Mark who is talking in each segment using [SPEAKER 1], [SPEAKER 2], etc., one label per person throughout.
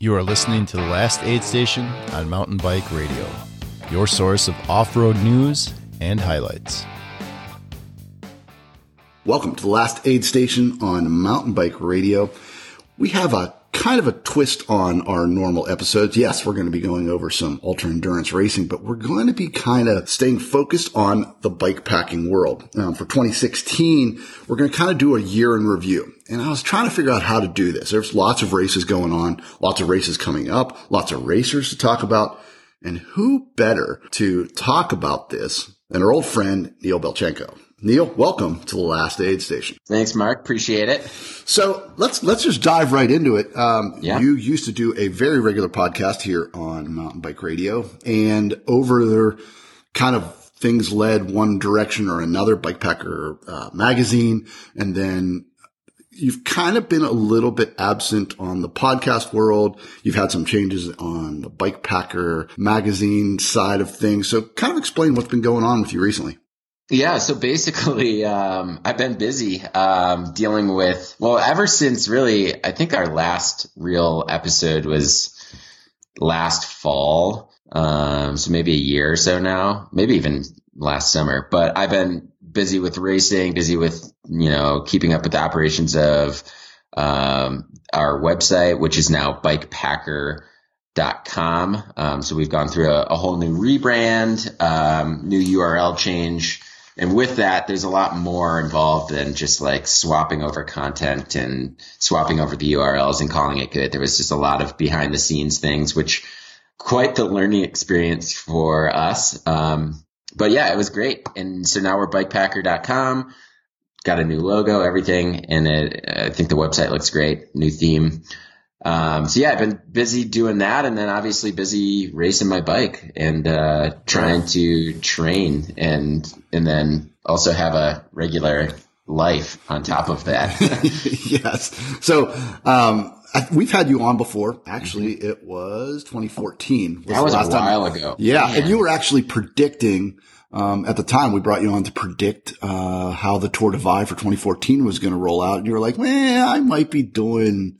[SPEAKER 1] You are listening to the last aid station on Mountain Bike Radio, your source of off road news and highlights.
[SPEAKER 2] Welcome to the last aid station on Mountain Bike Radio. We have a kind of a twist on our normal episodes. Yes, we're going to be going over some ultra endurance racing, but we're going to be kind of staying focused on the bike packing world. Um, for 2016, we're going to kind of do a year in review. And I was trying to figure out how to do this. There's lots of races going on, lots of races coming up, lots of racers to talk about. And who better to talk about this than our old friend, Neil Beltchenko? Neil, welcome to the last aid station.
[SPEAKER 3] Thanks, Mark. Appreciate it.
[SPEAKER 2] So let's let's just dive right into it. Um,
[SPEAKER 3] Yeah.
[SPEAKER 2] You used to do a very regular podcast here on Mountain Bike Radio, and over there, kind of things led one direction or another. Bikepacker uh, magazine, and then you've kind of been a little bit absent on the podcast world. You've had some changes on the Bikepacker magazine side of things. So, kind of explain what's been going on with you recently.
[SPEAKER 3] Yeah, so basically, um, I've been busy um, dealing with, well, ever since really, I think our last real episode was last fall. Um, so maybe a year or so now, maybe even last summer. But I've been busy with racing, busy with, you know, keeping up with the operations of um, our website, which is now bikepacker.com. Um, so we've gone through a, a whole new rebrand, um, new URL change. And with that, there's a lot more involved than just like swapping over content and swapping over the URLs and calling it good. There was just a lot of behind the scenes things, which quite the learning experience for us. Um, but yeah, it was great. And so now we're bikepacker.com, got a new logo, everything. And it, I think the website looks great, new theme. Um, so yeah, I've been busy doing that and then obviously busy racing my bike and, uh, trying to train and, and then also have a regular life on top of that.
[SPEAKER 2] yes. So, um, we've had you on before. Actually, it was 2014.
[SPEAKER 3] that was a
[SPEAKER 2] last time-
[SPEAKER 3] while ago.
[SPEAKER 2] Yeah,
[SPEAKER 3] Man.
[SPEAKER 2] and you were actually predicting. Um, at the time, we brought you on to predict uh, how the Tour de Divide for 2014 was going to roll out, and you were like, "Man, I might be doing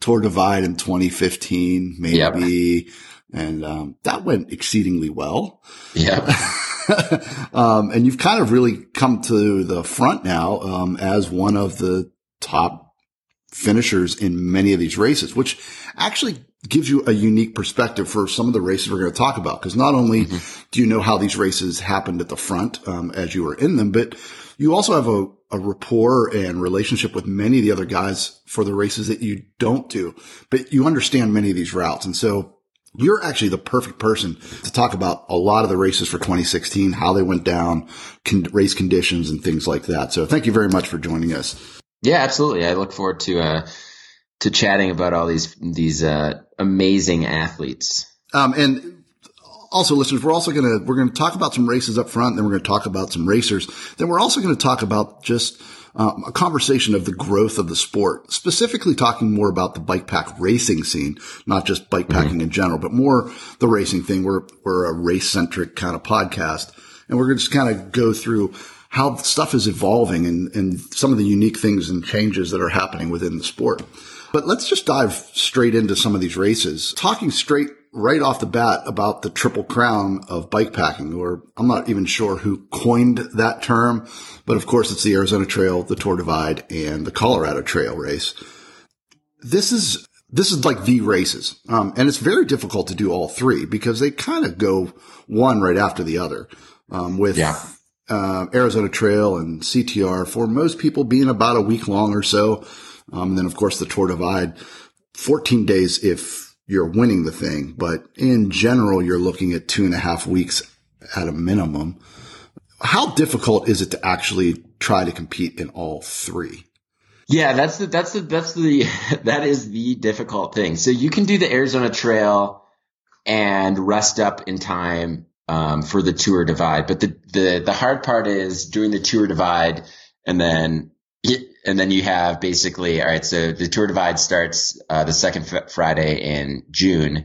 [SPEAKER 2] Tour Divide in 2015, maybe." And um, that went exceedingly well.
[SPEAKER 3] Yeah.
[SPEAKER 2] um, and you've kind of really come to the front now um, as one of the top finishers in many of these races, which actually gives you a unique perspective for some of the races we're going to talk about. Because not only do you know how these races happened at the front um, as you were in them, but you also have a, a rapport and relationship with many of the other guys for the races that you don't do. But you understand many of these routes, and so you're actually the perfect person to talk about a lot of the races for 2016, how they went down, con- race conditions, and things like that. So thank you very much for joining us.
[SPEAKER 3] Yeah, absolutely. I look forward to uh to chatting about all these these uh amazing athletes.
[SPEAKER 2] Um, and also, listeners, we're also gonna we're gonna talk about some races up front. Then we're gonna talk about some racers. Then we're also gonna talk about just um, a conversation of the growth of the sport, specifically talking more about the bike pack racing scene, not just bike packing in general, but more the racing thing. We're we're a race centric kind of podcast, and we're gonna just kind of go through how stuff is evolving and, and some of the unique things and changes that are happening within the sport. But let's just dive straight into some of these races. Talking straight right off the bat about the triple crown of bike packing, or I'm not even sure who coined that term, but of course it's the Arizona Trail, the Tour Divide, and the Colorado Trail race. This is this is like the races, um, and it's very difficult to do all three because they kind of go one right after the other. Um, with
[SPEAKER 3] Yeah.
[SPEAKER 2] Uh, Arizona Trail and CTR for most people being about a week long or so. Um, and then of course the Tour Divide, 14 days if you're winning the thing, but in general, you're looking at two and a half weeks at a minimum. How difficult is it to actually try to compete in all three?
[SPEAKER 3] Yeah, that's the that's the that's the that is the difficult thing. So you can do the Arizona Trail and rest up in time um, for the Tour Divide, but the the the hard part is doing the Tour Divide and then and then you have basically all right. So the Tour Divide starts uh, the second f- Friday in June,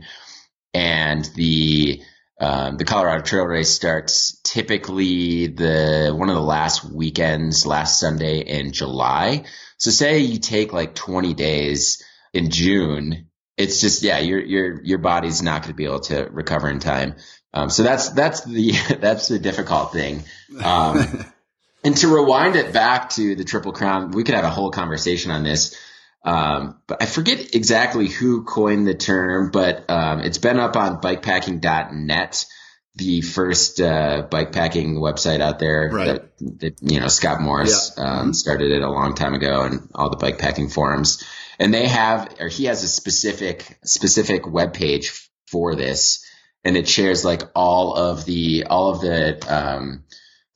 [SPEAKER 3] and the um, the Colorado Trail Race starts typically the one of the last weekends, last Sunday in July. So say you take like 20 days in June it's just yeah, your your your body's not going to be able to recover in time. Um, so that's that's the that's the difficult thing. Um, and to rewind it back to the Triple Crown, we could have a whole conversation on this. Um, but I forget exactly who coined the term, but um, it's been up on bikepacking.net, the first uh, bikepacking website out there.
[SPEAKER 2] Right.
[SPEAKER 3] That, that you know Scott Morris
[SPEAKER 2] Yeah.
[SPEAKER 3] um, started it a long time ago, and all the bikepacking forums. And they have, or he has a specific specific web page for this, and it shares like all of the all of the um,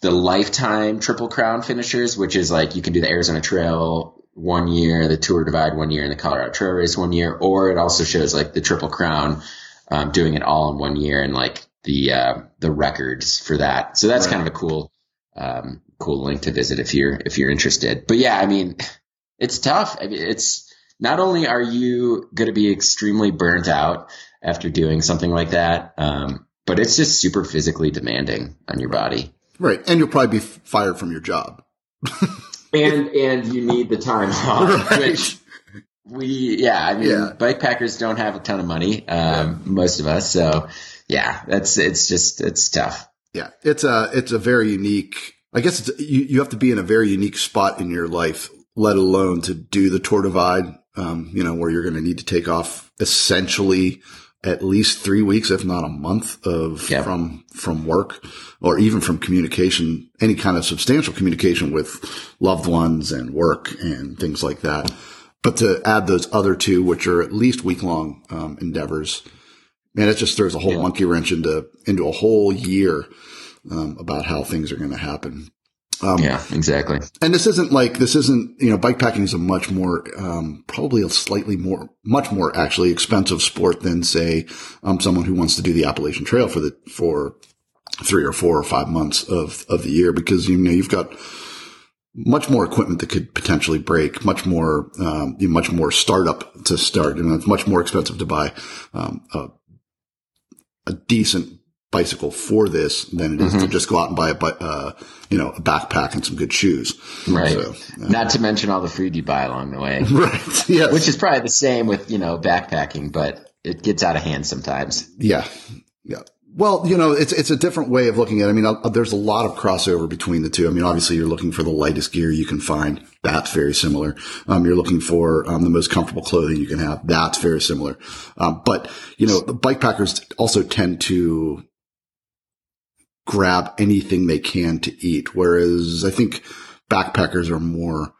[SPEAKER 3] the lifetime triple crown finishers, which is like you can do the Arizona Trail one year, the Tour Divide one year, and the Colorado Trail Race one year, or it also shows like the triple crown um, doing it all in one year and like the uh, the records for that. So that's
[SPEAKER 2] Right.
[SPEAKER 3] kind of a cool um, cool link to visit if you're if you're interested. But yeah, I mean, it's tough. I mean, it's not only are you going to be extremely burnt out after doing something like that, um, but it's just super physically demanding on your body.
[SPEAKER 2] Right. And you'll probably be fired from your job.
[SPEAKER 3] and and you need the time off,
[SPEAKER 2] Right.
[SPEAKER 3] which we yeah, I mean,
[SPEAKER 2] Yeah.
[SPEAKER 3] bike packers don't have a ton of money, um, most of us, so yeah, that's it's just it's tough.
[SPEAKER 2] Yeah. It's a, it's a very unique, I guess it's, you, you have to be in a very unique spot in your life, let alone to do the Tour Divide, um, you know, where you're going to need to take off essentially at least three weeks, if not a month of
[SPEAKER 3] Yeah.
[SPEAKER 2] from, from work or even from communication, any kind of substantial communication with loved ones and work and things like that. But to add those other two, which are at least week long, um, endeavors, man, it just throws a whole
[SPEAKER 3] Yeah.
[SPEAKER 2] monkey wrench into, into a whole year, um, about how things are going to happen. Um,
[SPEAKER 3] yeah, exactly.
[SPEAKER 2] and this isn't like this isn't you know bikepacking is a much more um, probably a slightly more much more actually expensive sport than say um, someone who wants to do the Appalachian Trail for the for three or four or five months of of the year because you know you've got much more equipment that could potentially break, much more um, much more startup to start, and it's much more expensive to buy um, a, a decent bicycle for this than it is to just go out and buy a uh, you know a backpack and some good shoes.
[SPEAKER 3] Right.
[SPEAKER 2] So, uh,
[SPEAKER 3] Not to mention all the food you buy along the way,
[SPEAKER 2] Right. Yes.
[SPEAKER 3] which is probably the same with you know backpacking, but it gets out of hand sometimes.
[SPEAKER 2] yeah. Yeah. Well, you know, it's it's a different way of looking at. it. I mean, uh, there's a lot of crossover between the two. I mean, obviously, you're looking for the lightest gear you can find. That's very similar. Um, you're looking for um, the most comfortable clothing you can have. That's very similar. Um, but you know, the bike packers also tend to grab anything they can to eat, whereas I think backpackers are more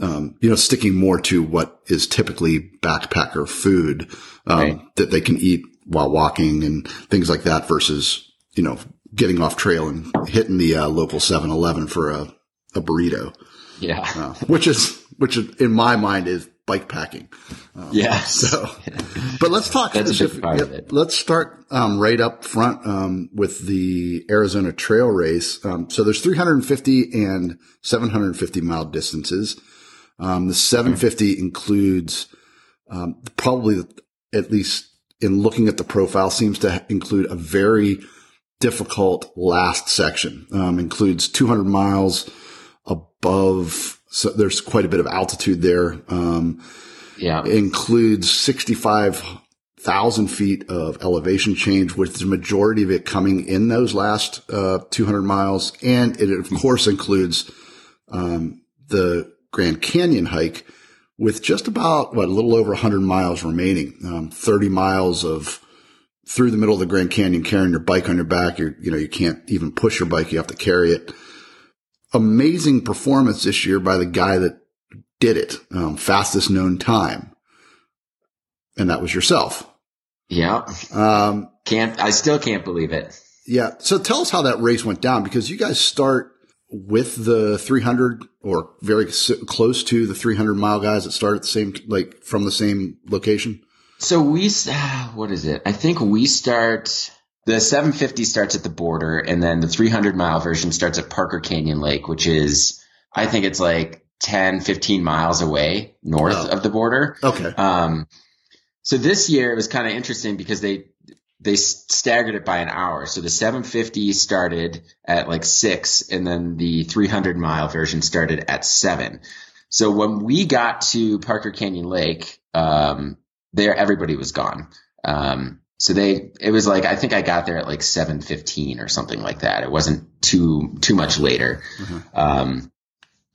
[SPEAKER 2] um, you know, sticking more to what is typically backpacker food um,
[SPEAKER 3] Right.
[SPEAKER 2] that they can eat while walking and things like that versus, you know, getting off trail and hitting the uh, local 7 Eleven for a, a burrito,
[SPEAKER 3] Yeah,
[SPEAKER 2] uh, which is, which in my mind is bike packing.
[SPEAKER 3] yeah.
[SPEAKER 2] So, but let's talk.
[SPEAKER 3] That's a big part of it.
[SPEAKER 2] Let's start um, right up front um, with the Arizona Trail Race. Um, so there's 350 and 750 mile distances. Um, the 750 includes um, probably, at least in looking at the profile, seems to include a very difficult last section. Um, includes 200 miles above. So there's quite a bit of altitude there. Um,
[SPEAKER 3] yeah.
[SPEAKER 2] includes 65,000 feet of elevation change, with the majority of it coming in those last uh, 200 miles. And it, of course, includes um, the Grand Canyon hike with just about, what, a little over 100 miles remaining, um, 30 miles of through the middle of the Grand Canyon carrying your bike on your back. You're, you know, you can't even push your bike. You have to carry it. Amazing performance this year by the guy that did it. Um, fastest known time. And that was yourself.
[SPEAKER 3] Yeah.
[SPEAKER 2] Um,
[SPEAKER 3] Can't I still can't believe it.
[SPEAKER 2] yeah. So tell us how that race went down because you guys start with the 300 or very close to the 300 mile guys that start at the same, like from the same location.
[SPEAKER 3] So we, what is it? I think we start, the 750 starts at the border and then the 300 mile version starts at Parker Canyon Lake, which is, I think it's like 10, 15 miles away north
[SPEAKER 2] Oh.
[SPEAKER 3] of the border.
[SPEAKER 2] Okay.
[SPEAKER 3] Um, so this year it was kind of interesting because they, they staggered it by an hour. So the 750 started at like six and then the 300 mile version started at seven. So when we got to Parker Canyon Lake, um, there everybody was gone. Um, so they, it was like I think I got there at like seven fifteen or something like that. It wasn't too too much later. Mm-hmm. Um,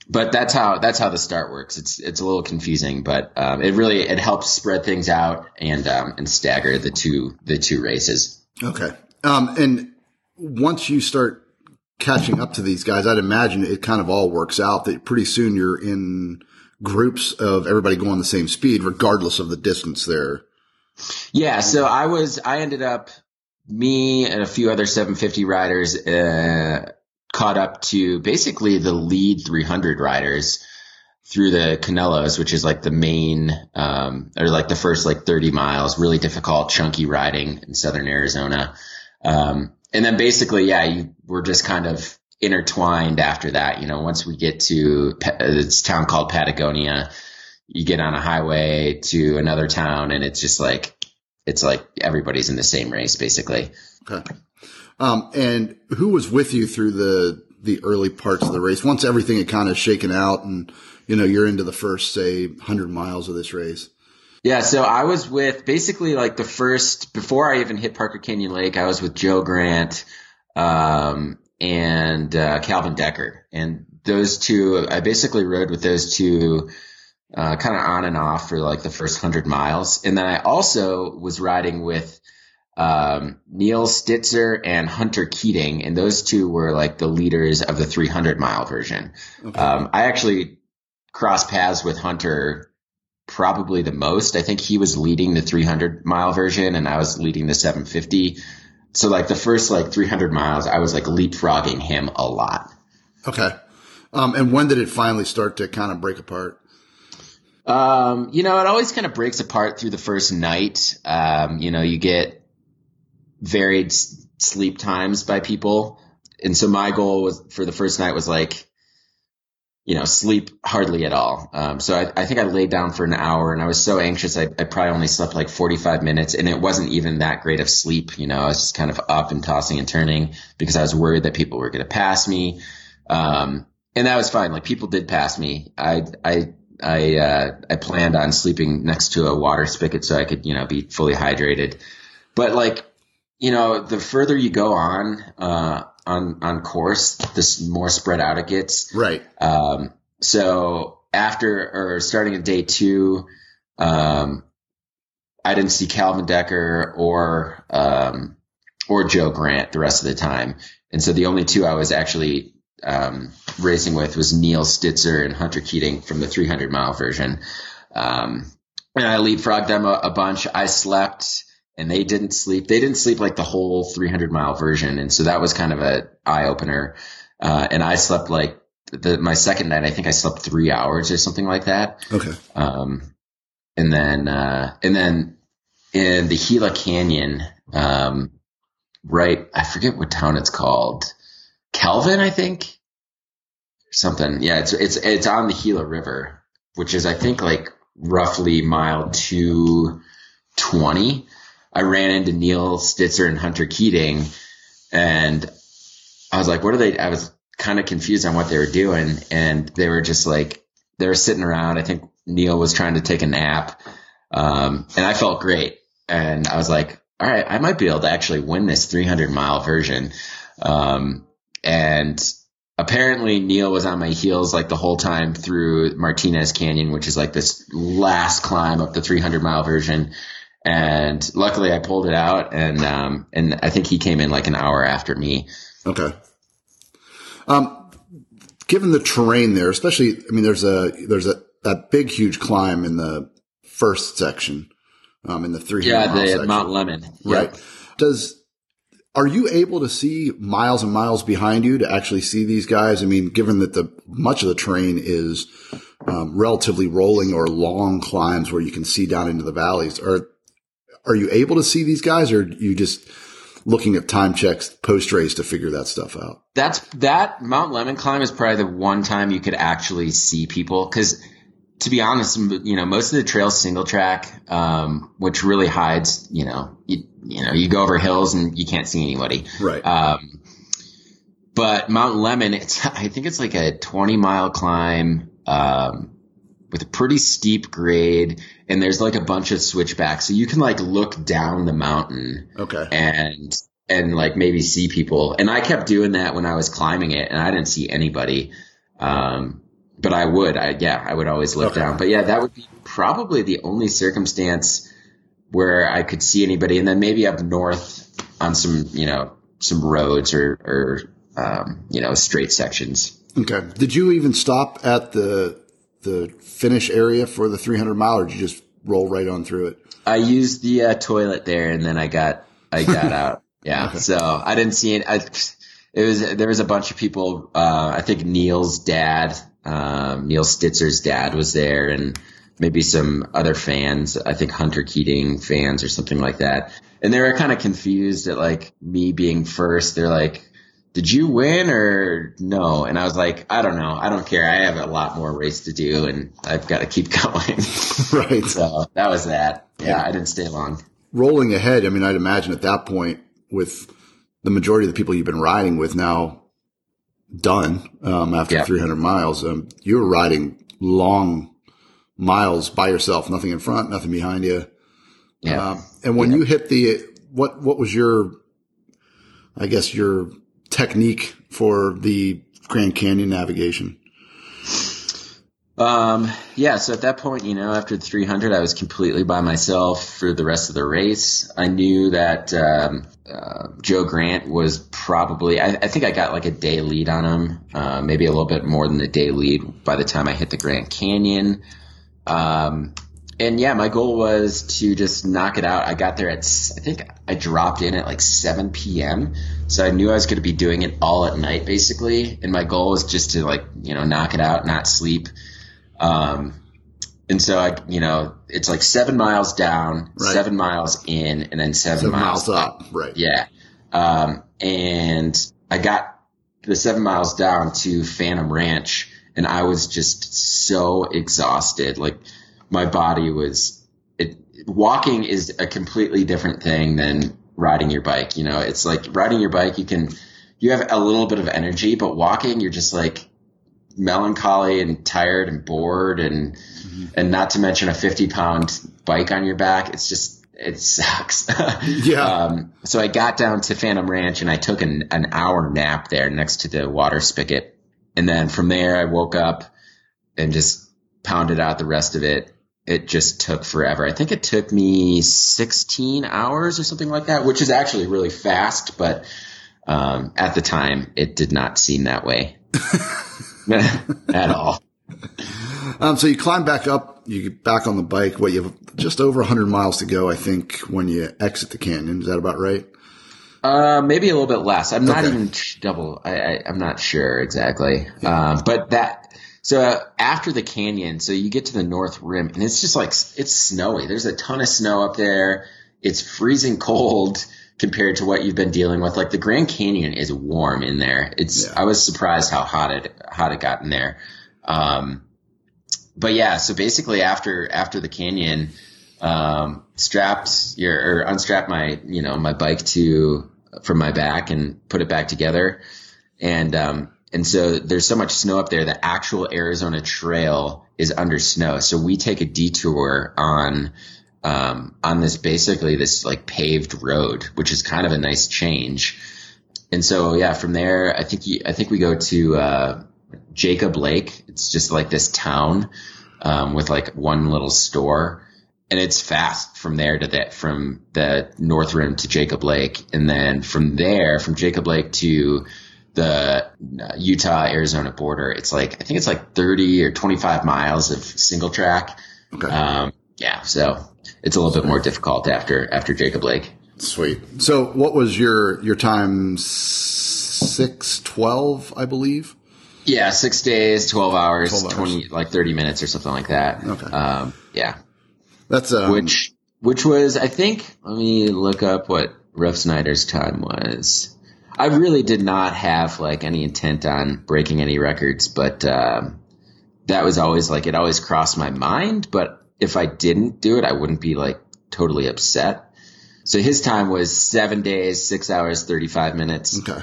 [SPEAKER 3] but that's how that's how the start works. It's it's a little confusing, but um, it really it helps spread things out and um, and stagger the two the two races.
[SPEAKER 2] Okay, um, and once you start catching up to these guys, I'd imagine it kind of all works out. That pretty soon you're in groups of everybody going the same speed, regardless of the distance there.
[SPEAKER 3] Yeah, so I was I ended up me and a few other 750 riders uh, caught up to basically the lead 300 riders through the Canelos, which is like the main, um, or like the first like 30 miles, really difficult, chunky riding in southern Arizona. Um, and then basically, yeah, you, we're just kind of intertwined after that. You know, once we get to this town called Patagonia, you get on a highway to another town and it's just like, it's like everybody's in the same race basically.
[SPEAKER 2] Okay. Um, and who was with you through the, the early parts of the race? Once everything had kind of shaken out and, you know, you're into the first, say, hundred miles of this race.
[SPEAKER 3] Yeah, so I was with basically like the first before I even hit Parker Canyon Lake, I was with Joe Grant um, and uh, Calvin Decker, and those two. I basically rode with those two, uh, kind of on and off for like the first hundred miles, and then I also was riding with um, Neil Stitzer and Hunter Keating, and those two were like the leaders of the 300 mile version. Okay. Um, I actually crossed paths with Hunter probably the most. I think he was leading the 300 mile version and I was leading the 750. So like the first like 300 miles, I was like leapfrogging him a lot.
[SPEAKER 2] Okay. Um, and when did it finally start to kind of break apart?
[SPEAKER 3] Um, you know, it always kind of breaks apart through the first night. Um, you know, you get varied sleep times by people. And so my goal was for the first night was like, you know, sleep hardly at all. Um, so I, I, think I laid down for an hour and I was so anxious. I, I, probably only slept like 45 minutes and it wasn't even that great of sleep. You know, I was just kind of up and tossing and turning because I was worried that people were going to pass me. Um, and that was fine. Like people did pass me. I, I, I, uh, I planned on sleeping next to a water spigot so I could, you know, be fully hydrated. But like you know, the further you go on, uh, on, on course, the more spread out it gets.
[SPEAKER 2] Right.
[SPEAKER 3] Um, so after or starting at day two, um, I didn't see Calvin Decker or, um, or Joe Grant the rest of the time. And so the only two I was actually, um, racing with was Neil Stitzer and Hunter Keating from the 300 mile version. Um, and I leapfrogged them a, a bunch. I slept, and they didn't sleep. They didn't sleep like the whole 300 mile version. And so that was kind of a eye opener. Uh, and I slept like the, my second night, I think I slept three hours or something like that.
[SPEAKER 2] Okay.
[SPEAKER 3] Um, and then, uh, and then in the Gila Canyon, um, right, I forget what town it's called. Kelvin, I think. Something. Yeah, it's, it's, it's on the Gila River, which is, I think, like roughly mile 220. I ran into Neil Stitzer and Hunter Keating and I was like, what are they? I was kind of confused on what they were doing. And they were just like, they were sitting around. I think Neil was trying to take a nap. Um, and I felt great. And I was like, all right, I might be able to actually win this 300 mile version. Um, and apparently Neil was on my heels like the whole time through Martinez Canyon, which is like this last climb up the 300 mile version. And luckily I pulled it out and, um, and I think he came in like an hour after me.
[SPEAKER 2] Okay. Um, given the terrain there, especially, I mean, there's a, there's a, that big, huge climb in the first section, um, in the three.
[SPEAKER 3] Yeah, the. Mount Lemmon.
[SPEAKER 2] Right. Does, are you able to see miles and miles behind you to actually see these guys? I mean, given that the much of the terrain is um, relatively rolling or long climbs where you can see down into the valleys, are are you able to see these guys or you just looking at time checks post race to figure that stuff out?
[SPEAKER 3] That's that Mount Lemmon climb is probably the one time you could actually see people because to be honest, you know, most of the trails single track, um, which really hides, you know, you know, you go over hills and you can't see anybody.
[SPEAKER 2] Right.
[SPEAKER 3] Um, but Mount Lemmon, it's, I think it's like a 20 mile climb, um, with a pretty steep grade, and there's like a bunch of switchbacks, so you can like look down the mountain.
[SPEAKER 2] Okay.
[SPEAKER 3] And and like maybe see people. And I kept doing that when I was climbing it, and I didn't see anybody. Um, but I would, I yeah, I would always look
[SPEAKER 2] Okay.
[SPEAKER 3] down. But yeah, that would be probably the only circumstance where I could see anybody, and then maybe up north on some, you know, some roads or or um, you know, straight sections.
[SPEAKER 2] Okay. Did you even stop at the the finish area for the 300 mile, or did you just roll right on through it?
[SPEAKER 3] I used the uh, toilet there, and then I got I got out. Yeah, so I didn't see it. I, it was there was a bunch of people. Uh, I think Neil's dad, um, Neil Stitzer's dad, was there, and maybe some other fans. I think Hunter Keating fans or something like that. And they were kind of confused at like me being first. They're like, "Did you win or no?" And I was like, "I don't know. I don't care. I have a lot more race to do, and I've got to keep going."
[SPEAKER 2] right.
[SPEAKER 3] So that was that. Yeah, I didn't stay long.
[SPEAKER 2] Rolling ahead, I mean, I'd imagine at that point, with the majority of the people you've been riding with now done um, after
[SPEAKER 3] Yeah.
[SPEAKER 2] 300 miles, um, you were riding long miles by yourself, nothing in front, nothing behind you.
[SPEAKER 3] Yeah.
[SPEAKER 2] Um, and when you hit the, what, what was your, I guess your technique for the Grand Canyon navigation?
[SPEAKER 3] Um, yeah, so at that point, you know, after the 300, I was completely by myself for the rest of the race. I knew that um, uh, Joe Grant was probably, I, I think I got like a day lead on him, uh, maybe a little bit more than a day lead by the time I hit the Grand Canyon. Um, and yeah, my goal was to just knock it out. I got there at, I think I dropped in at like 7 p.m. So I knew I was going to be doing it all at night basically. And my goal was just to like, you know, knock it out, not sleep. Um, and so I, you know, it's like seven miles down,
[SPEAKER 2] Right.
[SPEAKER 3] seven miles in, and then seven,
[SPEAKER 2] Seven
[SPEAKER 3] miles,
[SPEAKER 2] miles up. Right.
[SPEAKER 3] Yeah. Um, and I got the seven miles down to Phantom Ranch and I was just so exhausted. Like my body was, it, walking is a completely different thing than riding your bike. You know, it's like riding your bike, you can, you have a little bit of energy, but walking, you're just like melancholy and tired and bored and, and not to mention a 50 pound bike on your back. It's just, it sucks.
[SPEAKER 2] Yeah.
[SPEAKER 3] Um, so I got down to Phantom Ranch and I took an, an hour nap there next to the water spigot. And then from there, I woke up and just pounded out the rest of it. It just took forever. I think it took me 16 hours or something like that, which is actually really fast, but um, at the time, it did not seem that way at all.
[SPEAKER 2] Um, so you climb back up, you get back on the bike. What you have just over 100 miles to go, I think, when you exit the canyon. Is that about right?
[SPEAKER 3] Uh, maybe a little bit less. I'm not
[SPEAKER 2] Okay.
[SPEAKER 3] even sh- double. I, I, I'm not sure exactly. Um, but that. So uh, after the canyon, so you get to the north rim, and it's just like it's snowy. There's a ton of snow up there. It's freezing cold compared to what you've been dealing with. Like the Grand Canyon is warm in there. It's.
[SPEAKER 2] Yeah.
[SPEAKER 3] I was surprised how hot it hot it got in there. Um, but yeah, so basically after after the canyon, um, strapped your or unstrapped my you know my bike to from my back and put it back together, and um, and so there's so much snow up there. The actual Arizona Trail is under snow, so we take a detour on um, on this basically this like paved road, which is kind of a nice change. And so yeah, from there I think I think we go to uh, Jacob Lake. It's just like this town um, with like one little store, and it's fast from there to that from the North Rim to Jacob Lake, and then from there from Jacob Lake to the uh, Utah Arizona border. It's like I think it's like thirty or twenty five miles of single track.
[SPEAKER 2] Okay.
[SPEAKER 3] Um, yeah, so it's a little bit more difficult after after Jacob Lake.
[SPEAKER 2] Sweet. So what was your, your time? 612, I believe.
[SPEAKER 3] Yeah, six days, twelve hours,
[SPEAKER 2] 12 hours.
[SPEAKER 3] twenty like thirty minutes or something like that.
[SPEAKER 2] Okay.
[SPEAKER 3] Um, yeah.
[SPEAKER 2] That's, um,
[SPEAKER 3] which which was I think let me look up what Refsnider's time was. I really did not have like any intent on breaking any records, but um, that was always like it always crossed my mind. But if I didn't do it, I wouldn't be like totally upset. So his time was seven days, six hours, thirty five minutes.
[SPEAKER 2] okay.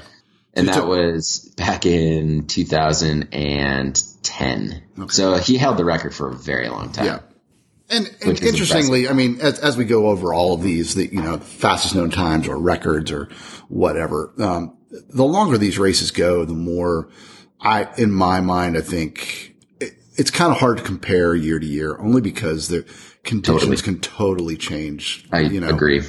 [SPEAKER 3] and that was back in 2010. So he held the record for a very long time.
[SPEAKER 2] Yeah. And, and interestingly, I mean, as, as we go over all of these, the, you know, fastest known times or records or whatever, um, the longer these races go, the more I, in my mind, I think it, it's kind of hard to compare year to year only because the conditions
[SPEAKER 3] Totally.
[SPEAKER 2] can totally change.
[SPEAKER 3] I
[SPEAKER 2] you know,
[SPEAKER 3] agree.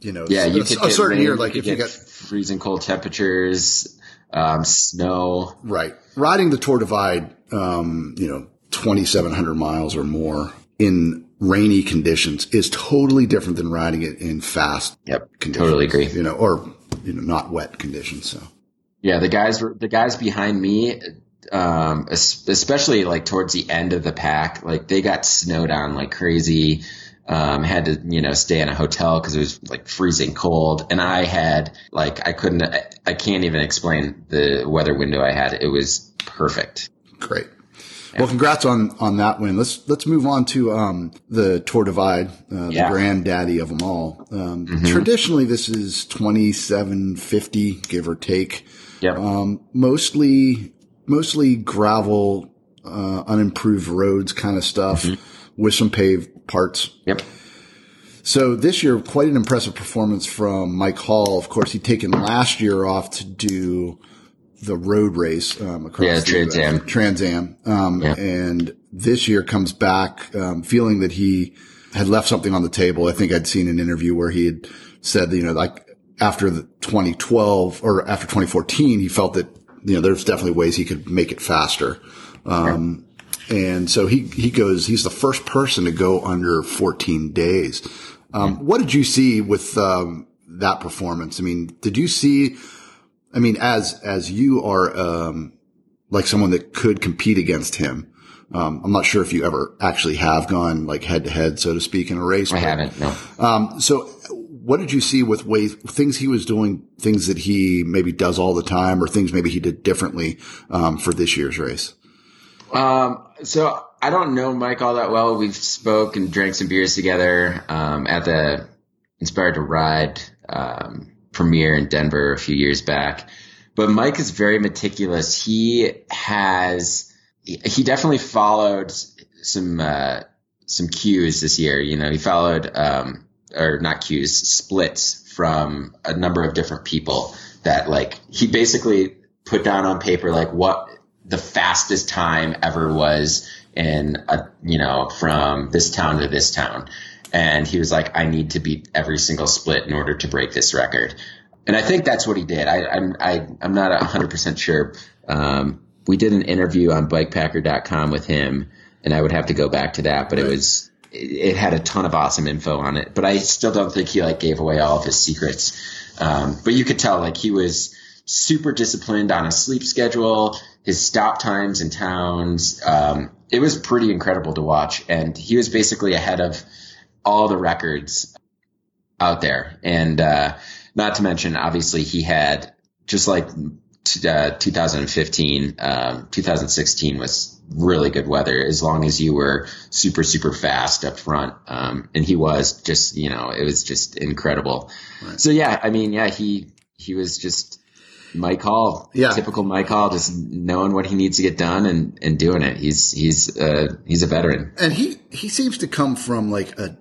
[SPEAKER 2] You know,
[SPEAKER 3] Yeah, you
[SPEAKER 2] a,
[SPEAKER 3] could
[SPEAKER 2] a certain
[SPEAKER 3] rain,
[SPEAKER 2] year, like
[SPEAKER 3] you
[SPEAKER 2] if you got,
[SPEAKER 3] freezing cold temperatures, um, snow.
[SPEAKER 2] Right. Riding the Tour Divide, um, you know, 2,700 miles or more in rainy conditions is totally different than riding it in fast
[SPEAKER 3] Yep,
[SPEAKER 2] conditions.
[SPEAKER 3] totally agree.
[SPEAKER 2] You know, or, you know, not wet conditions. So,
[SPEAKER 3] Yeah, the guys were the guys behind me, um, especially like towards the end of the pack, like they got snowed on like crazy. Um, had to you know stay in a hotel because it was like freezing cold, and I had like I couldn't I, I can't even explain the weather window I had. It was perfect.
[SPEAKER 2] great. Well, congrats on, on that win. Let's, let's move on to, um, the Tour Divide, uh,
[SPEAKER 3] Yeah.
[SPEAKER 2] the granddaddy of them all. Um, traditionally this is 2750, give or take.
[SPEAKER 3] Yep.
[SPEAKER 2] Um, mostly, mostly gravel, uh, unimproved roads kind of stuff with some paved parts.
[SPEAKER 3] yep.
[SPEAKER 2] So this year, quite an impressive performance from Mike Hall. Of course, he'd taken last year off to do the road race, um, across
[SPEAKER 3] Yeah,
[SPEAKER 2] the
[SPEAKER 3] Trans Am.
[SPEAKER 2] Trans Am. Um,
[SPEAKER 3] Yeah.
[SPEAKER 2] and this year comes back, um, feeling that he had left something on the table. I think I'd seen an interview where he had said, that, you know, like after the 2012 or after 2014, he felt that, you know, there's definitely ways he could make it faster. Um, and so he, he goes, he's the first person to go under 14 days. Um, what did you see with, um, that performance? I mean, did you see, I mean, as, as you are, um, like someone that could compete against him, um, I'm not sure if you ever actually have gone like head to head, so to speak, in a race.
[SPEAKER 3] I
[SPEAKER 2] but-
[SPEAKER 3] haven't. No.
[SPEAKER 2] um, so what did you see with ways, things he was doing, things that he maybe does all the time or things maybe he did differently, um, for this year's race?
[SPEAKER 3] Um, so I don't know Mike all that well. We've spoke and drank some beers together um, at the Inspired to Ride um, premiere in Denver a few years back. But Mike is very meticulous. He has he definitely followed some uh, some cues this year. You know, he followed um, or not cues splits from a number of different people that like he basically put down on paper like what the fastest time ever was in a you know from this town to this town and he was like i need to beat every single split in order to break this record. And i think that's what he did. I, i'm I, i'm not 100% sure. Um, we did an interview on bikepacker.com with him and i would have to go back to that but it was it, had a ton of awesome info on it. But i still don't think he like gave away all of his secrets. Um, but you could tell like he was super disciplined on his sleep schedule, his stop times in towns. Um, it was pretty incredible to watch. And he was basically ahead of all the records out there. And, uh, not to mention, obviously he had just like t- uh, 2015, um, 2016 was really good weather as long as you were super, super fast up front. Um, and he was just, you know, it was just incredible. So yeah, I mean, yeah, he, he was just Mike Hall,
[SPEAKER 2] Yeah.
[SPEAKER 3] typical Mike Hall, just knowing what he needs to get done and, and doing it. He's, he's, uh, he's a veteran.
[SPEAKER 2] And he, he seems to come from like a,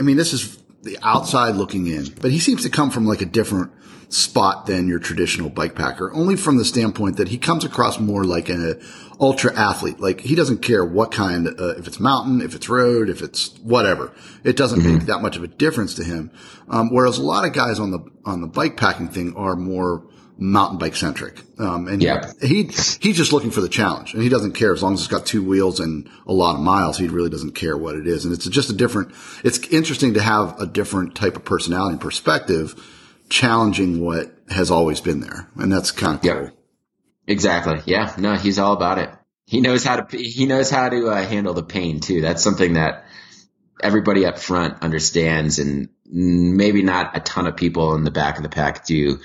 [SPEAKER 2] I mean, this is the outside looking in, but he seems to come from like a different spot than your traditional bike packer, only from the standpoint that he comes across more like an ultra athlete. Like he doesn't care what kind, uh, if it's mountain, if it's road, if it's whatever. It doesn't make that much of a difference to him. Um, whereas a lot of guys on the, on the bike packing thing are more mountain bike centric. Um, and
[SPEAKER 3] Yeah.
[SPEAKER 2] he, he's just looking for the challenge and he doesn't care as long as it's got two wheels and a lot of miles. He really doesn't care what it is. And it's just a different, it's interesting to have a different type of personality and perspective challenging what has always been there. And that's kind of cool.
[SPEAKER 3] Yep. Exactly. Yeah. No, he's all about it. He knows how to, he knows how to uh, handle the pain too. That's something that everybody up front understands and maybe not a ton of people in the back of the pack do,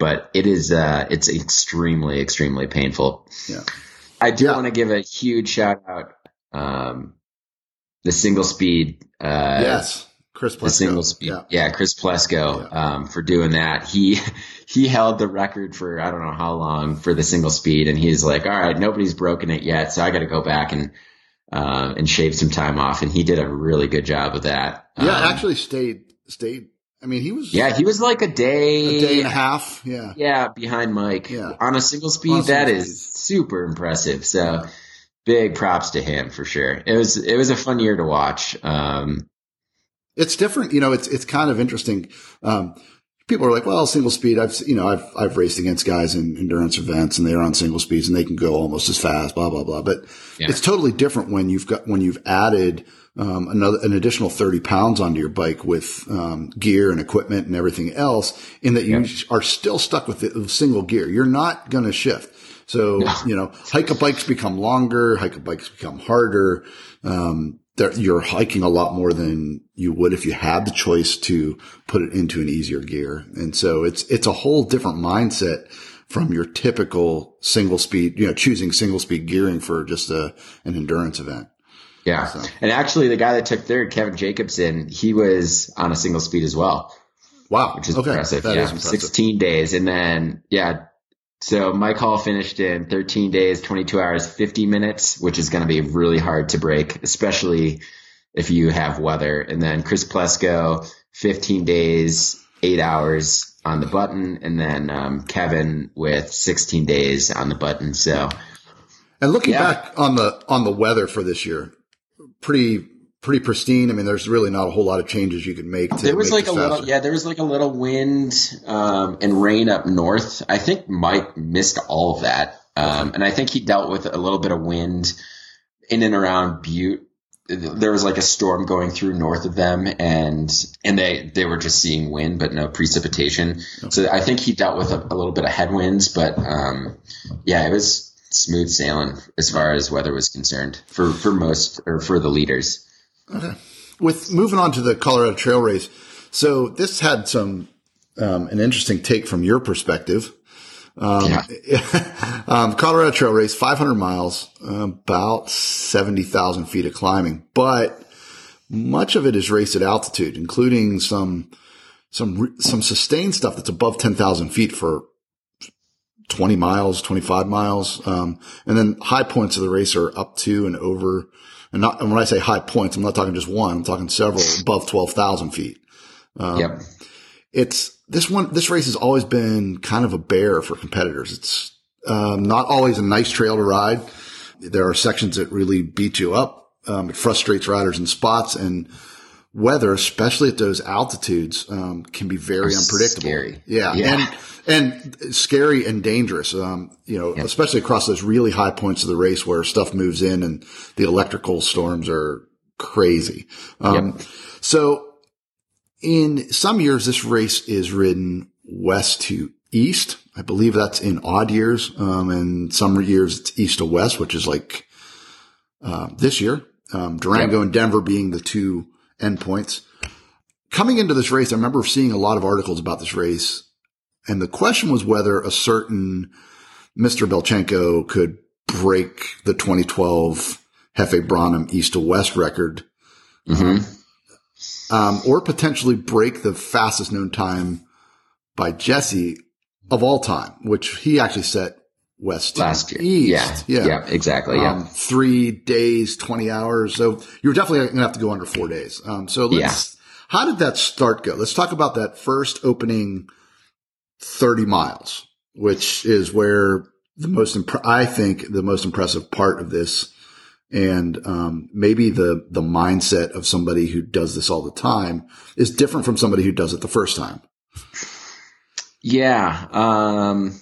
[SPEAKER 3] but it is, uh, it's extremely, extremely painful.
[SPEAKER 2] Yeah.
[SPEAKER 3] I do
[SPEAKER 2] Yeah.
[SPEAKER 3] want to give a huge shout out, um, the single speed, uh,
[SPEAKER 2] yes. Chris
[SPEAKER 3] the single speed. Yeah. yeah Chris Plesko, yeah. um, for doing that. He, he held the record for, I don't know how long for the single speed. And he's like, all right, nobody's broken it yet. So I got to go back and, uh, and shave some time off. And he did a really good job of that.
[SPEAKER 2] Yeah. Um, actually stayed, stayed. I mean, he was.
[SPEAKER 3] Yeah. He was like a day,
[SPEAKER 2] a day and a half. Yeah.
[SPEAKER 3] Yeah. Behind Mike yeah. on a single speed. That is super impressive. So, yeah big props to him for sure. It was it was a fun year to watch. Um,
[SPEAKER 2] it's different, you know. It's it's kind of interesting. Um, people are like, well, single speed. I've you know I've I've raced against guys in endurance events and they're on single speeds and they can go almost as fast. Blah blah blah. But yeah. it's totally different when you've got when you've added um, another an additional thirty pounds onto your bike with um, gear and equipment and everything else. In that you yeah. are still stuck with the single gear. You're not going to shift. So, you know, hike bikes become longer, hike bikes become harder. Um, you're hiking a lot more than you would if you had the choice to put it into an easier gear. And so it's, it's a whole different mindset from your typical single speed, you know, choosing single speed gearing for just a, an endurance event.
[SPEAKER 3] Yeah. So. And actually the guy that took third, Kevin Jacobson, he was on a single speed as well.
[SPEAKER 2] Wow.
[SPEAKER 3] Which is okay. impressive. That yeah. Is impressive. 16 days. And then, yeah, so Mike Hall finished in 13 days, 22 hours, 50 minutes, which is going to be really hard to break, especially if you have weather. And then Chris Plesko, 15 days, eight hours on the button. And then um, Kevin with 16 days on the button. So,
[SPEAKER 2] and looking yeah. back on the on the weather for this year, pretty pretty pristine. I mean, there's really not a whole lot of changes you can make.
[SPEAKER 3] there was
[SPEAKER 2] make
[SPEAKER 3] like a little, yeah, there was like a little wind um, and rain up north. I think Mike missed all of that, um, and I think he dealt with a little bit of wind in and around Butte. There was like a storm going through north of them, and and they they were just seeing wind but no precipitation. So I think he dealt with a, a little bit of headwinds, but um, yeah, it was smooth sailing as far as weather was concerned for for most or for the leaders.
[SPEAKER 2] Okay. With moving on to the Colorado Trail Race, so this had some um, an interesting take from your perspective. Um, yeah. um, Colorado Trail Race, 500 miles, about 70,000 feet of climbing, but much of it is raced at altitude, including some some some sustained stuff that's above 10,000 feet for 20 miles, 25 miles, um, and then high points of the race are up to and over and not, and when I say high points, I'm not talking just one, I'm talking several above 12,000 feet. Um, yep. It's this one, this race has always been kind of a bear for competitors. It's, um, not always a nice trail to ride. There are sections that really beat you up. Um, it frustrates riders in spots and weather, especially at those altitudes, um, can be very unpredictable.
[SPEAKER 3] Scary.
[SPEAKER 2] Yeah. yeah. And, and scary and dangerous. Um, you know, yep. especially across those really high points of the race where stuff moves in and the electrical storms are crazy. Um, yep. so in some years, this race is ridden west to east. I believe that's in odd years. Um, and some years it's east to west, which is like, uh, this year, um, Durango yep. and Denver being the two endpoints. Coming into this race, I remember seeing a lot of articles about this race and the question was whether a certain Mr. Beltchenko could break the 2012 Jefe Branham East to West record. Mm-hmm. Um, or potentially break the fastest known time by Jesse of all time, which he actually set west
[SPEAKER 3] last year.
[SPEAKER 2] East.
[SPEAKER 3] Yeah. yeah. Yeah. Exactly. Yeah. Um,
[SPEAKER 2] three days, 20 hours. So you're definitely going to have to go under four days. Um, so let's, yeah. how did that start go? Let's talk about that first opening 30 miles, which is where the most, imp- I think the most impressive part of this and, um, maybe the, the mindset of somebody who does this all the time is different from somebody who does it the first time.
[SPEAKER 3] Yeah. Um,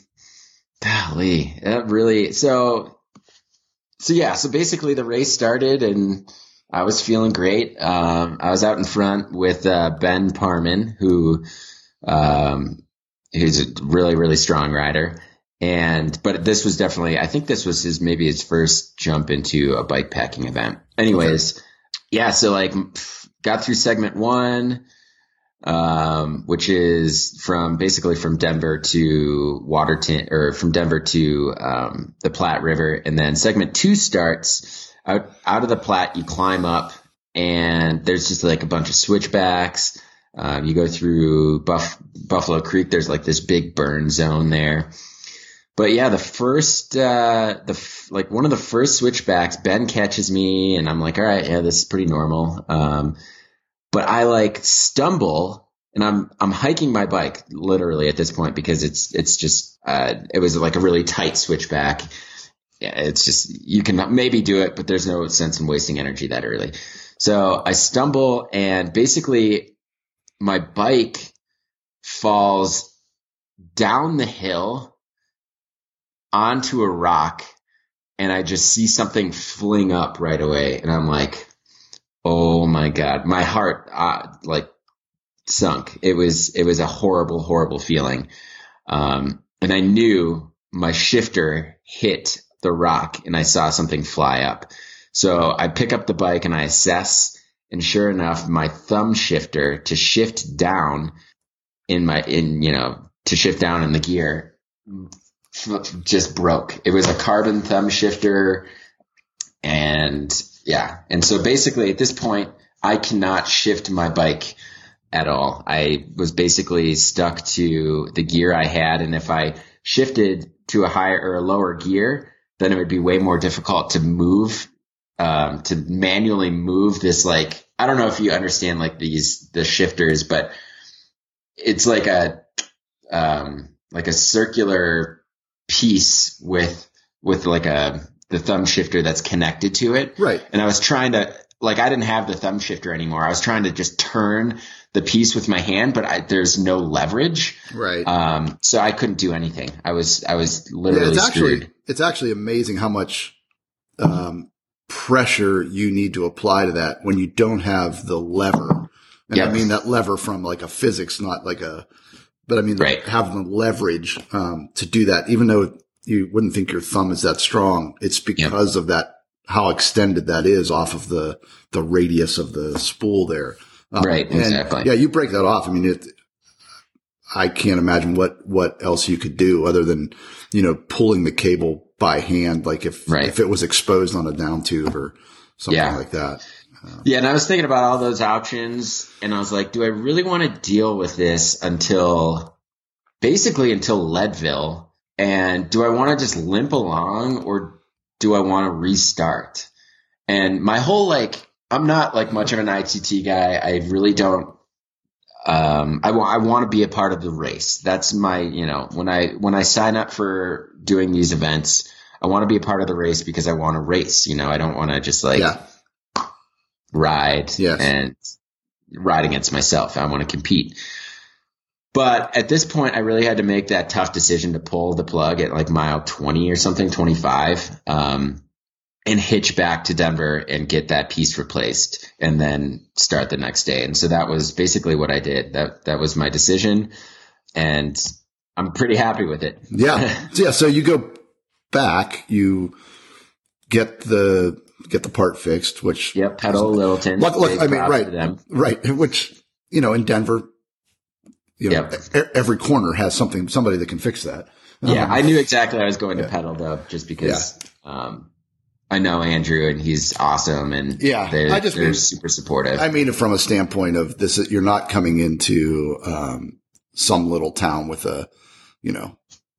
[SPEAKER 3] golly, that really, so, so yeah, so basically the race started and I was feeling great. Um, I was out in front with, uh, Ben Parman, who, um, He's a really, really strong rider. And, but this was definitely, I think this was his, maybe his first jump into a bike packing event. Anyways, yeah. So like got through segment one, um, which is from basically from Denver to Waterton or from Denver to, um, the Platte River. And then segment two starts out, out of the Platte. You climb up and there's just like a bunch of switchbacks. Um, you go through Buff, Buffalo Creek. There's like this big burn zone there. But yeah, the first, uh, the f- like one of the first switchbacks, Ben catches me, and I'm like, all right, yeah, this is pretty normal. Um, but I like stumble, and I'm I'm hiking my bike literally at this point because it's it's just uh, it was like a really tight switchback. Yeah, it's just you can maybe do it, but there's no sense in wasting energy that early. So I stumble, and basically my bike falls down the hill onto a rock and I just see something fling up right away. And I'm like, oh my God, my heart, uh, like sunk. It was, it was a horrible, horrible feeling. Um, and I knew my shifter hit the rock and I saw something fly up. So I pick up the bike and I assess and sure enough, my thumb shifter to shift down in my, in, you know, to shift down in the gear just broke. It was a carbon thumb shifter. And yeah. And so basically at this point, I cannot shift my bike at all. I was basically stuck to the gear I had. And if I shifted to a higher or a lower gear, then it would be way more difficult to move, um, to manually move this. Like, I don't know if you understand like these, the shifters, but it's like a, um, like a circular piece with with like a the thumb shifter that's connected to it.
[SPEAKER 2] Right.
[SPEAKER 3] And I was trying to like I didn't have the thumb shifter anymore. I was trying to just turn the piece with my hand, but I, there's no leverage.
[SPEAKER 2] Right.
[SPEAKER 3] Um, so I couldn't do anything. I was I was literally
[SPEAKER 2] yeah, it's
[SPEAKER 3] screwed.
[SPEAKER 2] actually it's actually amazing how much um, pressure you need to apply to that when you don't have the lever. And
[SPEAKER 3] Yep.
[SPEAKER 2] I mean that lever from like a physics, not like a, but I mean
[SPEAKER 3] Right.
[SPEAKER 2] having the leverage um, to do that, even though you wouldn't think your thumb is that strong. It's because of that how extended that is off of the the radius of the spool there. Um,
[SPEAKER 3] Right, exactly.
[SPEAKER 2] Yeah, you break that off. I mean, it. I can't imagine what what else you could do other than you know pulling the cable by hand, like if
[SPEAKER 3] Right.
[SPEAKER 2] if it was exposed on a down tube or something
[SPEAKER 3] Yeah.
[SPEAKER 2] like that.
[SPEAKER 3] Yeah, and I was thinking about all those options, and I was like, do I really want to deal with this until basically until Leadville? And do I want to just limp along, or do I want to restart? And my whole like, I'm not like much of an ITT guy. I really don't. Um, I want I want to be a part of the race. That's my you know when I when I sign up for doing these events, I want to be a part of the race because I want to race. You know, I don't want to just like
[SPEAKER 2] yeah,
[SPEAKER 3] ride
[SPEAKER 2] Yes.
[SPEAKER 3] and ride against myself. I want to compete. But at this point, I really had to make that tough decision to pull the plug at like mile 20 or something, 25, um, and hitch back to Denver and get that piece replaced and then start the next day. And so that was basically what I did. That, that was my decision and I'm pretty happy with it.
[SPEAKER 2] yeah, yeah. So you go back, you get the get the part fixed, which
[SPEAKER 3] Yep. Pedal Littleton.
[SPEAKER 2] Look, look, I mean, right, right. Which you know, in Denver, you know,
[SPEAKER 3] Yep.
[SPEAKER 2] every corner has something, somebody that can fix that.
[SPEAKER 3] Yeah,
[SPEAKER 2] Um,
[SPEAKER 3] I knew exactly I was going to pedal though, just because um, I know Andrew and he's awesome and
[SPEAKER 2] Yeah,
[SPEAKER 3] they're,
[SPEAKER 2] I just
[SPEAKER 3] they're
[SPEAKER 2] mean-
[SPEAKER 3] super supportive.
[SPEAKER 2] I mean it from a standpoint of this, you're not coming into, um, some little town with a, you know,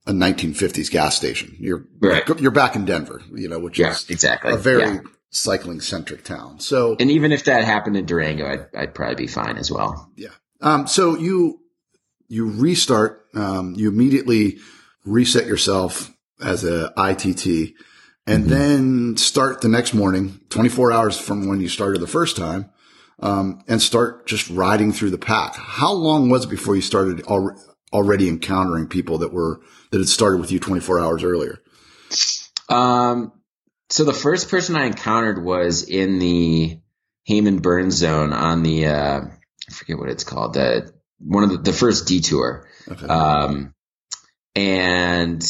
[SPEAKER 2] a 1950s gas station. You're,
[SPEAKER 3] Right.
[SPEAKER 2] you're back in Denver, you know, which
[SPEAKER 3] yeah,
[SPEAKER 2] is
[SPEAKER 3] exactly.
[SPEAKER 2] a very
[SPEAKER 3] Yeah.
[SPEAKER 2] cycling centric town. So,
[SPEAKER 3] And even if that happened in Durango, I'd, I'd probably be fine as well.
[SPEAKER 2] yeah. Um, so you, you restart, um, you immediately reset yourself as a ITT and
[SPEAKER 3] Mm-hmm.
[SPEAKER 2] then start the next morning, 24 hours from when you started the first time, um, and start just riding through the pack. How long was it before you started al- already encountering people that were, that had started with you 24 hours earlier?
[SPEAKER 3] Um, so the first person I encountered was in the Hayman Burn zone on the, uh, I forget what it's called, the, one of the, the first detour.
[SPEAKER 2] Okay.
[SPEAKER 3] Um, and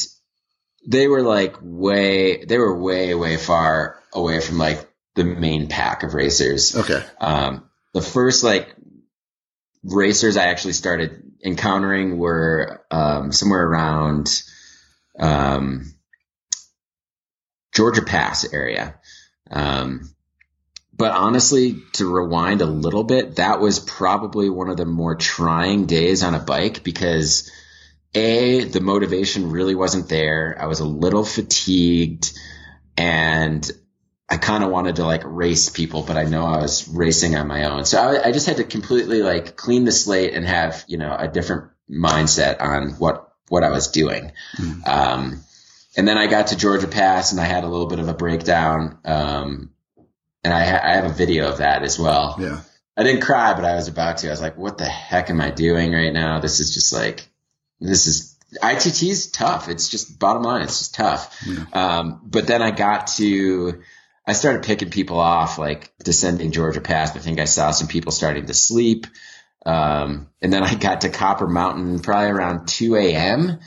[SPEAKER 3] they were like way, they were way, way far away from like the main pack of racers.
[SPEAKER 2] okay.
[SPEAKER 3] Um, the first like racers I actually started encountering were, um, somewhere around, um, Georgia Pass area. Um, but honestly, to rewind a little bit, that was probably one of the more trying days on a bike because a the motivation really wasn't there. I was a little fatigued, and I kind of wanted to like race people, but I know I was racing on my own. So I, I, just had to completely like clean the slate and have, you know, a different mindset on what, what I was doing. Mm. Um, and then I got to Georgia Pass and I had a little bit of a breakdown. Um, and I, ha- I have a video of that as well.
[SPEAKER 2] Yeah.
[SPEAKER 3] I didn't cry, but I was about to. I was like, what the heck am I doing right now? This is just like, this is ITT is tough. It's just bottom line. It's just tough. Yeah. Um, but then I got to, I started picking people off, like descending Georgia Pass. I think I saw some people starting to sleep. Um, and then I got to Copper Mountain probably around 2 a.m.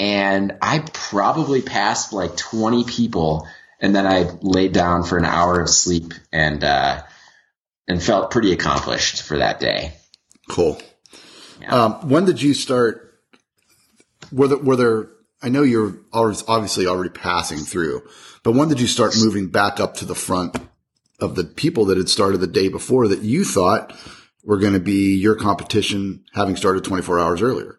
[SPEAKER 3] And I probably passed like 20 people. And then I laid down for an hour of sleep and, uh, and felt pretty accomplished for that day.
[SPEAKER 2] Cool. Yeah. Um, when did you start? Were there, were there, I know you're obviously already passing through, but when did you start moving back up to the front of the people that had started the day before that you thought were going to be your competition having started 24 hours earlier?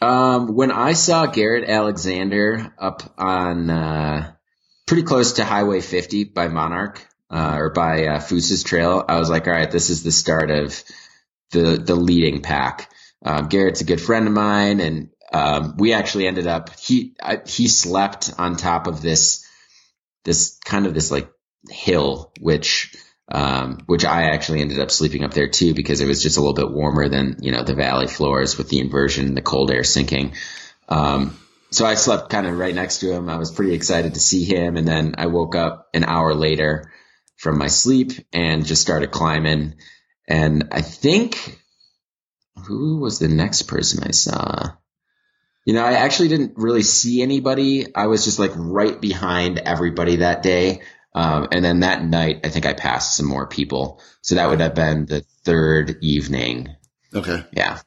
[SPEAKER 3] Um, when I saw Garrett Alexander up on, uh, pretty close to Highway 50 by Monarch, uh, or by, uh, Trail, I was like, all right, this is the start of the, the leading pack. Um, Garrett's a good friend of mine and, um, we actually ended up, he, I, he slept on top of this, this kind of this like hill, which um, which I actually ended up sleeping up there too because it was just a little bit warmer than you know the valley floors with the inversion, the cold air sinking. Um, so I slept kind of right next to him. I was pretty excited to see him, and then I woke up an hour later from my sleep and just started climbing. And I think who was the next person I saw? You know, I actually didn't really see anybody. I was just like right behind everybody that day. Um, and then that night, I think I passed some more people. So that would have been the third evening.
[SPEAKER 2] Okay.
[SPEAKER 3] Yeah.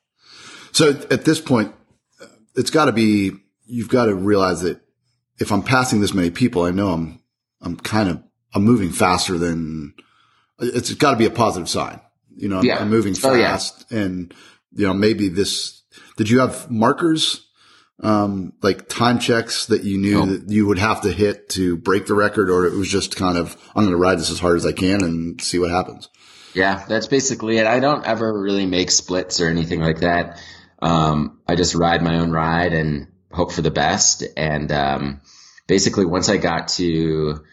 [SPEAKER 2] So at this point, it's got to be, you've got to realize that if I'm passing this many people, I know I'm, I'm kind of, I'm moving faster than, it's got to be a positive sign. You know, I'm, yeah. I'm moving fast oh, yeah. and, you know, maybe this, did you have markers um, like time checks that you knew that you would have to hit to break the record, or it was just kind of, I'm going to ride this as hard as I can and see what happens?
[SPEAKER 3] Yeah, that's basically it. I don't ever really make splits or anything like that. Um, I just ride my own ride and hope for the best. And, um, basically once I got to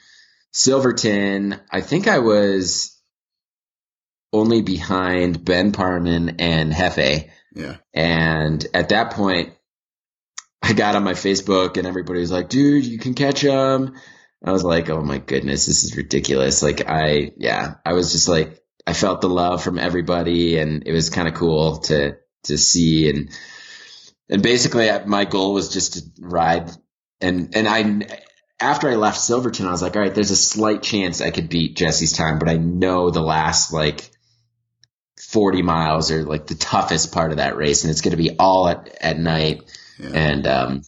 [SPEAKER 3] Silverton, I think I was only behind Ben Parman and Jefe.
[SPEAKER 2] Yeah.
[SPEAKER 3] And at that point, I got on my Facebook and everybody was like, dude, you can catch them. I was like, oh my goodness, this is ridiculous. Like I, yeah, I was just like, I felt the love from everybody and it was kind of cool to, to see. And, and basically my goal was just to ride and, and I, after I left Silverton, I was like, all right, there's a slight chance I could beat Jesse's time, but I know the last like 40 miles are like the toughest part of that race and it's going to be all at, at night yeah. And, um,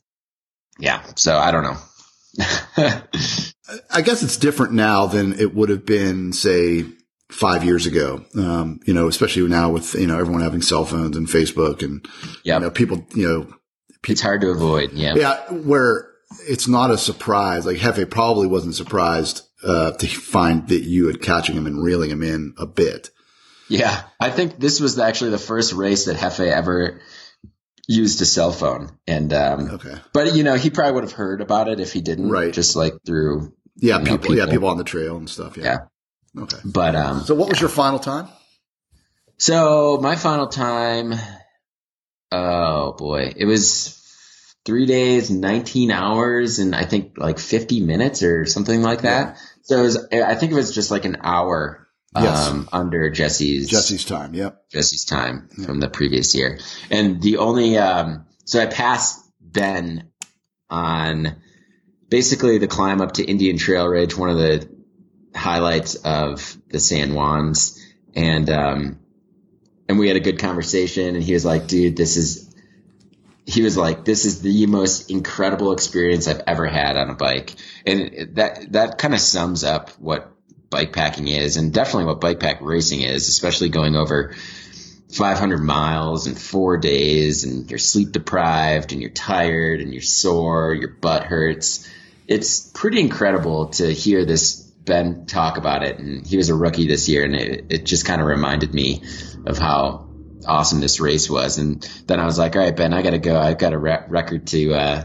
[SPEAKER 3] yeah, so I don't know.
[SPEAKER 2] I guess it's different now than it would have been, say, five years ago. Um, you know, especially now with, you know, everyone having cell phones and Facebook and, yep. you know, people, you know,
[SPEAKER 3] people, it's hard to avoid. Yeah.
[SPEAKER 2] Yeah. Where it's not a surprise. Like Jefe probably wasn't surprised, uh, to find that you had catching him and reeling him in a bit.
[SPEAKER 3] Yeah. I think this was actually the first race that Jefe ever used a cell phone and um okay but you know he probably would have heard about it if he didn't
[SPEAKER 2] right
[SPEAKER 3] just like through
[SPEAKER 2] yeah people, know, people, yeah people on the trail and stuff yeah.
[SPEAKER 3] yeah okay but um
[SPEAKER 2] so what was your final time
[SPEAKER 3] so my final time oh boy it was three days 19 hours and i think like 50 minutes or something like that yeah. so it was i think it was just like an hour yes. um, under Jesse's
[SPEAKER 2] Jesse's time. Yep,
[SPEAKER 3] Jesse's time yep. from the previous year. And the only um, so I passed Ben on basically the climb up to Indian Trail Ridge, one of the highlights of the San Juans, and um, and we had a good conversation. And he was like, "Dude, this is." He was like, "This is the most incredible experience I've ever had on a bike," and that that kind of sums up what bike packing is and definitely what bike pack racing is, especially going over 500 miles in four days and you're sleep deprived and you're tired and you're sore, your butt hurts. It's pretty incredible to hear this Ben talk about it. And he was a rookie this year and it, it just kind of reminded me of how awesome this race was. And then I was like, all right, Ben, I got to go. I've got a re- record to, uh,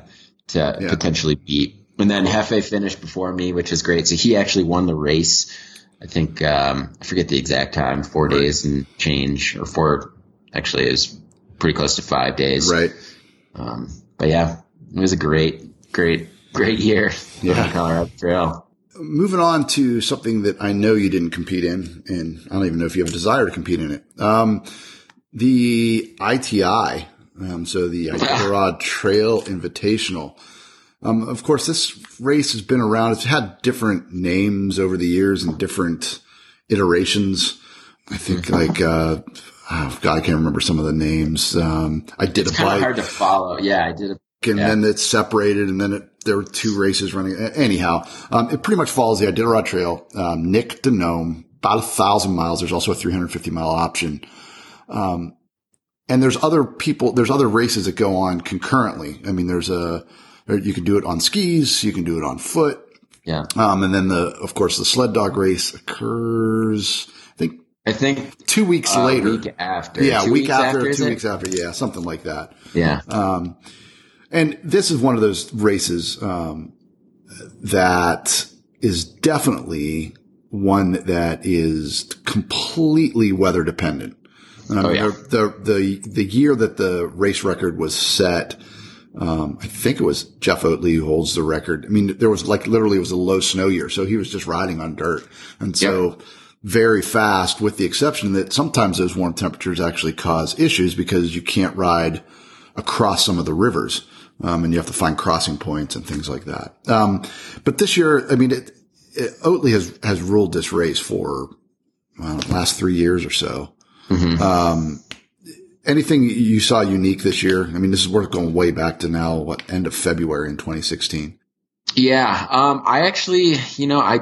[SPEAKER 3] to yeah. potentially beat. And then Jefe finished before me, which was great. So he actually won the race. I think um, I forget the exact time, four right. days and change, or four. Actually, it was pretty close to five days.
[SPEAKER 2] Right.
[SPEAKER 3] Um, but yeah, it was a great, great, great year yeah. Colorado Trail.
[SPEAKER 2] Moving on to something that I know you didn't compete in, and I don't even know if you have a desire to compete in it. Um, the ITI, um, so the Iditarod Trail Invitational. Um, of course, this race has been around. It's had different names over the years and different iterations. I think mm-hmm. like, uh, oh God, I can't remember some of the names. Um, I did
[SPEAKER 3] it's
[SPEAKER 2] a bike.
[SPEAKER 3] hard to follow. Yeah, I did a
[SPEAKER 2] and yeah. then it's separated and then it, there were two races running. Anyhow, um, it pretty much follows the Iditarod Trail, um, Knik to Nome, about a thousand miles. There's also a 350 mile option. Um, and there's other people, there's other races that go on concurrently. I mean, there's a, you can do it on skis, you can do it on foot.
[SPEAKER 3] Yeah.
[SPEAKER 2] Um, and then the, of course, the sled dog race occurs, I think,
[SPEAKER 3] I think
[SPEAKER 2] two weeks uh, later.
[SPEAKER 3] Week after.
[SPEAKER 2] Yeah,
[SPEAKER 3] two
[SPEAKER 2] week after,
[SPEAKER 3] after
[SPEAKER 2] two weeks after. Yeah, something like that.
[SPEAKER 3] Yeah.
[SPEAKER 2] And this is one of those races, um, that is definitely one that is completely weather dependent. Um, oh, yeah. the, the, the year that the race record was set, um, I think it was Jeff Oatley who holds the record. I mean, there was like literally it was a low snow year. So he was just riding on dirt. And so yep. very fast with the exception that sometimes those warm temperatures actually cause issues because you can't ride across some of the rivers. Um, and you have to find crossing points and things like that. Um, but this year, I mean, it, it, Oatley has, has ruled this race for well, last three years or so. Mm-hmm. Um, anything you saw unique this year? I mean, this is worth going way back to now, what end of February in 2016.
[SPEAKER 3] Yeah. Um, I actually, you know, I,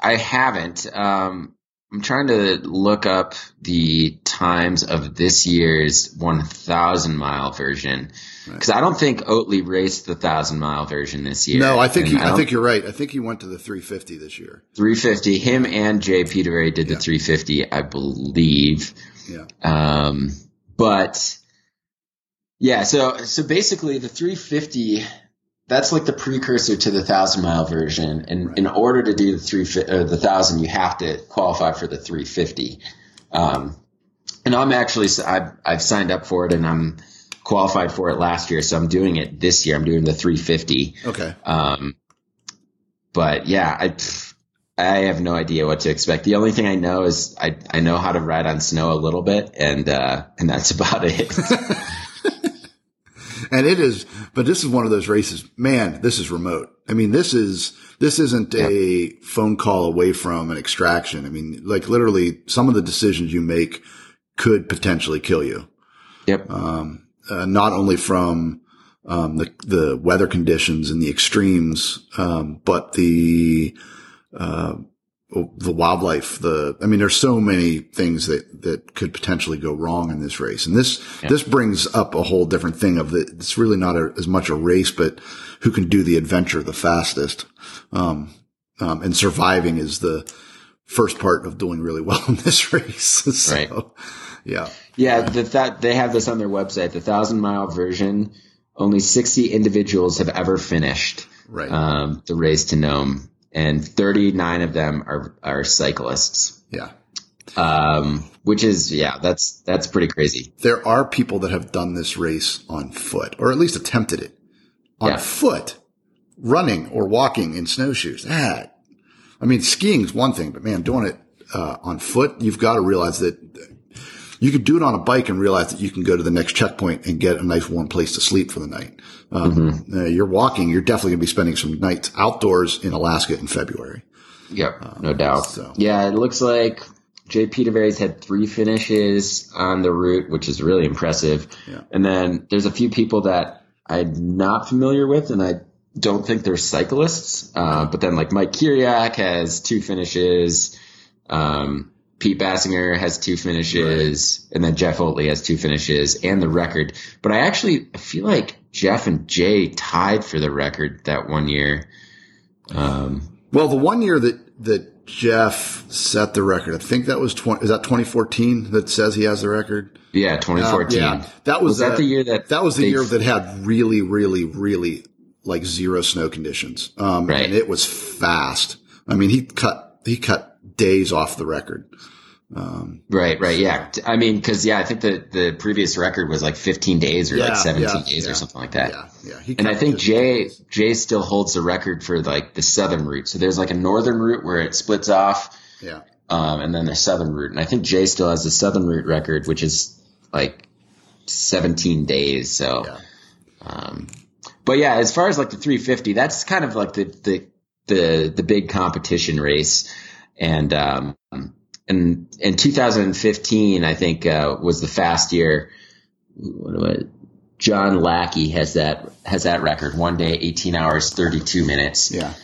[SPEAKER 3] I haven't, um, I'm trying to look up the times of this year's 1,000 mile version because right. I don't think Oatley raced the 1,000 mile version this year.
[SPEAKER 2] No, I think he, I, I, think you're right. I think he went to the 350 this year.
[SPEAKER 3] 350. Him and Jay Petervary did the 350, I believe.
[SPEAKER 2] Yeah.
[SPEAKER 3] Um, but yeah, so so basically the 350 that's like the precursor to the thousand mile version. And right. in order to do the three or the thousand, you have to qualify for the 350. Um, and I'm actually I've, I've signed up for it and I'm qualified for it last year, so I'm doing it this year. I'm doing the 350.
[SPEAKER 2] Okay.
[SPEAKER 3] Um, but yeah, I I have no idea what to expect. The only thing I know is I I know how to ride on snow a little bit, and uh, and that's about it.
[SPEAKER 2] and it is, but this is one of those races, man, this is remote. I mean, this is, this isn't a phone call away from an extraction. I mean, like literally some of the decisions you make could potentially kill you.
[SPEAKER 3] Yep.
[SPEAKER 2] Um, uh, not only from, um, the, the weather conditions and the extremes, um, but the, uh, the wildlife, the, I mean, there's so many things that, that could potentially go wrong in this race. And this, yeah. this brings up a whole different thing of that. It's really not a, as much a race, but who can do the adventure the fastest. Um, um, and surviving is the first part of doing really well in this race. so,
[SPEAKER 3] right.
[SPEAKER 2] Yeah.
[SPEAKER 3] Yeah. The, that they have this on their website, the thousand mile version. Only 60 individuals have ever finished
[SPEAKER 2] right.
[SPEAKER 3] um, the race to Nome and 39 of them are are cyclists.
[SPEAKER 2] Yeah.
[SPEAKER 3] Um, which is yeah, that's that's pretty crazy.
[SPEAKER 2] There are people that have done this race on foot, or at least attempted it on yeah. foot, running or walking in snowshoes. That, I mean, skiing is one thing, but man, doing it uh, on foot, you've got to realize that you could do it on a bike and realize that you can go to the next checkpoint and get a nice warm place to sleep for the night. Um, mm-hmm. uh, you're walking, you're definitely going to be spending some nights outdoors in Alaska in February.
[SPEAKER 3] Yep, um, no doubt. So. Yeah, it looks like JP Petervary's had three finishes on the route, which is really impressive.
[SPEAKER 2] Yeah.
[SPEAKER 3] And then there's a few people that I'm not familiar with, and I don't think they're cyclists. Uh, but then like Mike Curiak has two finishes. Um, Pete Basinger has two finishes, and then Jeff Oatley has two finishes and the record. But I actually feel like Jeff and Jay tied for the record that one year. Um,
[SPEAKER 2] well, the one year that that Jeff set the record, I think that was twenty. Is that 2014 that says he has the record?
[SPEAKER 3] Yeah, 2014.
[SPEAKER 2] Uh, yeah, that was,
[SPEAKER 3] was that the year that
[SPEAKER 2] that was the year that had really, really, really like zero snow conditions. Um,
[SPEAKER 3] Right.
[SPEAKER 2] and it was fast. I mean, he cut he cut days off the record.
[SPEAKER 3] Right, right, yeah. I mean, because yeah, I think the the previous record was like 15 days or
[SPEAKER 2] Yeah,
[SPEAKER 3] like 17
[SPEAKER 2] yeah,
[SPEAKER 3] days
[SPEAKER 2] yeah.
[SPEAKER 3] or something like that.
[SPEAKER 2] Yeah, yeah.
[SPEAKER 3] And I think Jay Jay still holds the record for like the southern route. So there's like a northern route where it splits off,
[SPEAKER 2] Yeah,
[SPEAKER 3] um, and then the southern route. And I think Jay still has the southern route record, which is like 17 days. So,
[SPEAKER 2] yeah.
[SPEAKER 3] um, but yeah, as far as like the 350, that's kind of like the the the the big competition race, and um, and in 2015, I think uh, was the fast year. What do I? John Lackey has that has that record. One day, 18 hours, 32 minutes,
[SPEAKER 2] Yeah.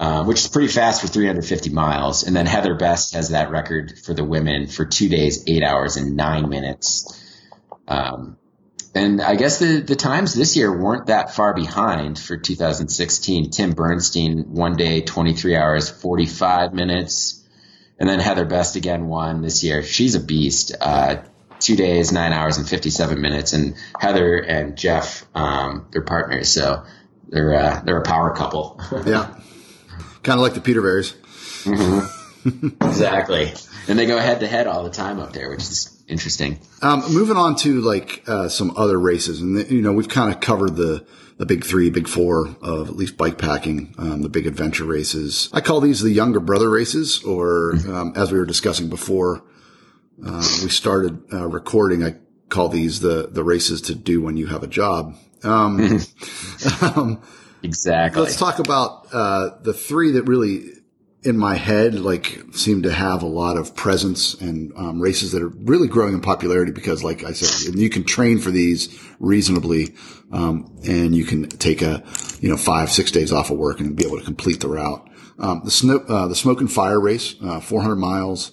[SPEAKER 3] uh, which is pretty fast for 350 miles. And then Heather Best has that record for the women for two days, eight hours, and nine minutes. Um, and I guess the, the times this year weren't that far behind for 2016. Tim Bernstein, one day, 23 hours, 45 minutes. And then Heather Best again won this year. She's a beast. Uh, two days, nine hours, and 57 minutes. And Heather and Jeff, um, they're partners. So they're, uh, they're a power couple.
[SPEAKER 2] Yeah. kind of like the Petervarys.
[SPEAKER 3] exactly. And they go head to head all the time up there, which is interesting.
[SPEAKER 2] Um, moving on to like uh, some other races, and you know we've kind of covered the the big three, big four of at least bike packing, um, the big adventure races. I call these the younger brother races, or um, as we were discussing before, uh, we started uh, recording. I call these the the races to do when you have a job. Um, um,
[SPEAKER 3] Exactly.
[SPEAKER 2] Let's talk about uh, the three that really, in my head, like seem to have a lot of presence and um, races that are really growing in popularity because, like I said, you can train for these reasonably, um, and you can take a you know five six days off of work and be able to complete the route. Um, the snow, uh, the Smoke and Fire race, uh, 400 miles.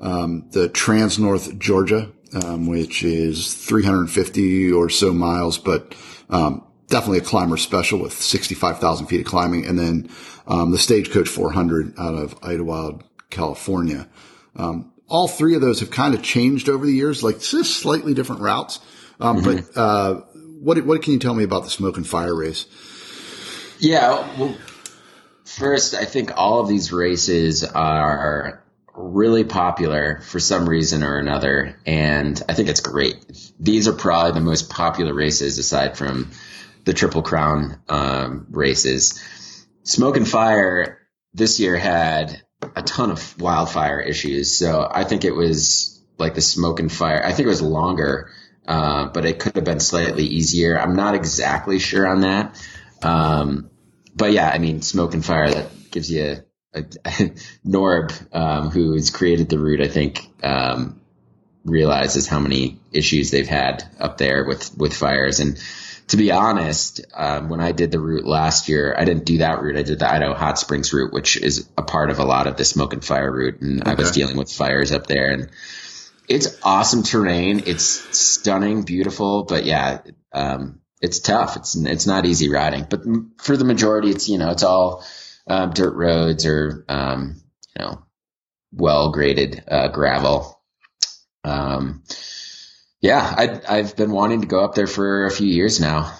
[SPEAKER 2] Um, the Trans North Georgia, um, which is 350 or so miles, but um, definitely a climber special with 65,000 feet of climbing. And then um, the Stagecoach 400 out of Idyllwild, California. Um, all three of those have kind of changed over the years, like just slightly different routes. Um, But uh, what what can you tell me about the Smoke and Fire race?
[SPEAKER 3] Yeah. Well, first, I think all of these races are really popular for some reason or another, and I think it's great. These are probably the most popular races aside from the Triple Crown um, races. Smoke and Fire this year had a ton of wildfire issues, so I think it was like the Smoke and Fire. I think it was longer, uh, but it could have been slightly easier. I'm not exactly sure on that. Um, but yeah, I mean, smoke and fire, that gives you a, a Norb, um, who has created the route, I think, um, realizes how many issues they've had up there with, with fires. And to be honest, um, when I did the route last year, I didn't do that route. I did the Idaho Hot Springs route, which is a part of a lot of the smoke and fire route. And I was dealing with fires up there and it's awesome terrain. It's stunning, beautiful, but yeah, um, it's tough. It's it's not easy riding, but for the majority, it's you know it's all um, dirt roads or um, you know well graded uh, gravel. Um, yeah, I, I've been wanting to go up there for a few years now.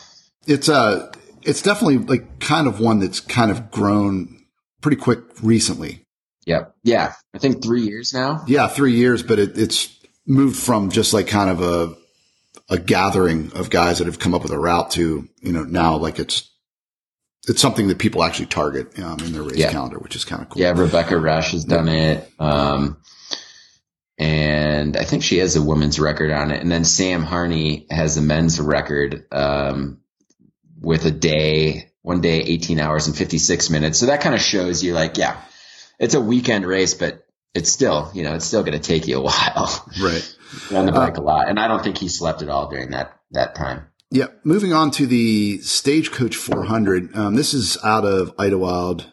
[SPEAKER 2] It's uh it's definitely like kind of one that's kind of grown pretty quick recently.
[SPEAKER 3] Yep. Yeah, I think three years now.
[SPEAKER 2] Yeah, three years, but it, it's moved from just like kind of a a gathering of guys that have come up with a route to you know now like it's it's something that people actually target um, in their race
[SPEAKER 3] Yeah.
[SPEAKER 2] calendar, which is kind of cool.
[SPEAKER 3] Yeah, Rebecca Rusch has done it. Um, and I think she has a women's record on it. And then Sam Harney has a men's record um, with a day, one day, 18 hours and 56 minutes. So that kind of shows you, like, yeah, it's a weekend race, but it's still, you know, it's still going to take you a while.
[SPEAKER 2] Right.
[SPEAKER 3] On the bike a lot. And I don't think he slept at all during that, that time.
[SPEAKER 2] Yeah. Moving on to the Stagecoach 400. Um, this is out of Idyllwild,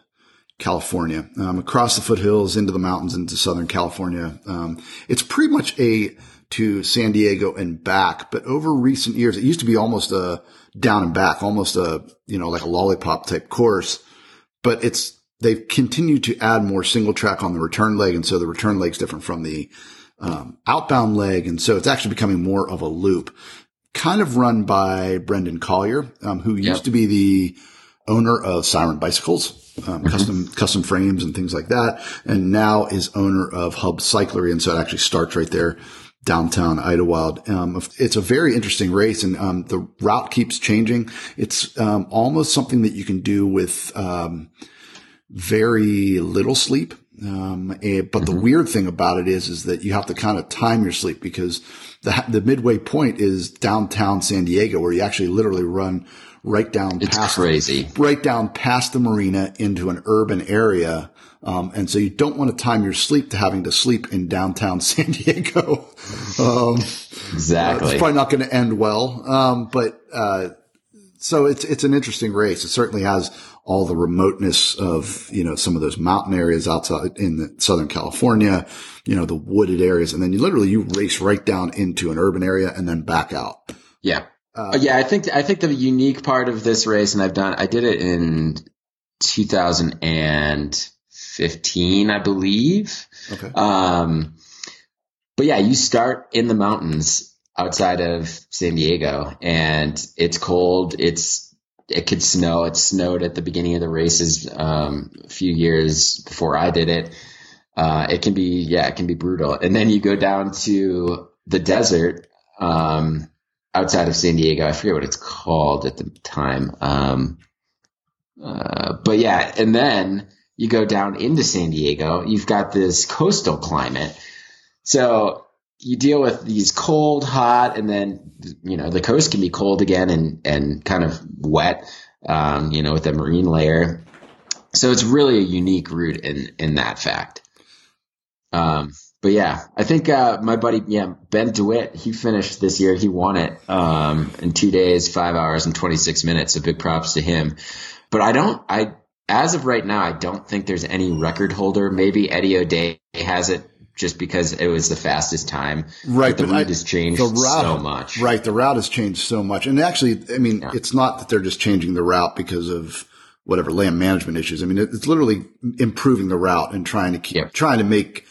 [SPEAKER 2] California, um, across the foothills into the mountains into Southern California. Um, it's pretty much a to San Diego and back, but over recent years, it used to be almost a down and back, almost a, you know, like a lollipop type course, but it's, they've continued to add more single track on the return leg. And so the return leg's different from the, um, outbound leg. And so it's actually becoming more of a loop kind of run by Brendan Collier, um, who yep. used to be the owner of Siren Bicycles um, mm-hmm. custom custom frames and things like that, and now is owner of Hub Cyclery, and so it actually starts right there downtown Idyllwild. Um, it's a very interesting race, and um, the route keeps changing. It's um, almost something that you can do with um, very little sleep. Um, and, but mm-hmm. the weird thing about it is, is that you have to kind of time your sleep because the the midway point is downtown San Diego, where you actually literally run right down
[SPEAKER 3] it's
[SPEAKER 2] past
[SPEAKER 3] crazy.
[SPEAKER 2] right down past the marina into an urban area. Um, and so you don't want to time your sleep to having to sleep in downtown San Diego.
[SPEAKER 3] Um, exactly.
[SPEAKER 2] Uh, it's probably not going to end well. Um, but, uh, so it's, it's an interesting race. It certainly has all the remoteness of, you know, some of those mountain areas outside in the Southern California, you know, the wooded areas. And then you literally, you race right down into an urban area and then back out.
[SPEAKER 3] Yeah. Uh, yeah, I think I think the unique part of this race, and I've done, I did it in 2015, I believe. Okay. Um, but yeah, you start in the mountains outside of San Diego, and it's cold. It's it could snow. It snowed at the beginning of the races um, a few years before I did it. Uh, it can be yeah, it can be brutal. And then you go down to the desert. Um, outside of San Diego. I forget what it's called at the time. Um, uh, but yeah, and then you go down into San Diego. You've got this coastal climate, so you deal with these cold, hot, and then you know the coast can be cold again and and kind of wet. Um, you know, with the marine layer. So it's really a unique route in in that fact. Um, but yeah, I think uh, my buddy, yeah, Ben DeWitt, he finished this year. He won it um, in two days, five hours, and 26 minutes. So big props to him. But I don't, I as of right now, I don't think there's any record holder. Maybe Eddie O'Dea has it just because it was the fastest time.
[SPEAKER 2] Right.
[SPEAKER 3] But the route has changed route, so much.
[SPEAKER 2] Right. The route has changed so much. And actually, I mean, yeah. it's not that they're just changing the route because of whatever land management issues. I mean, it's literally improving the route and trying to keep, yep. trying to make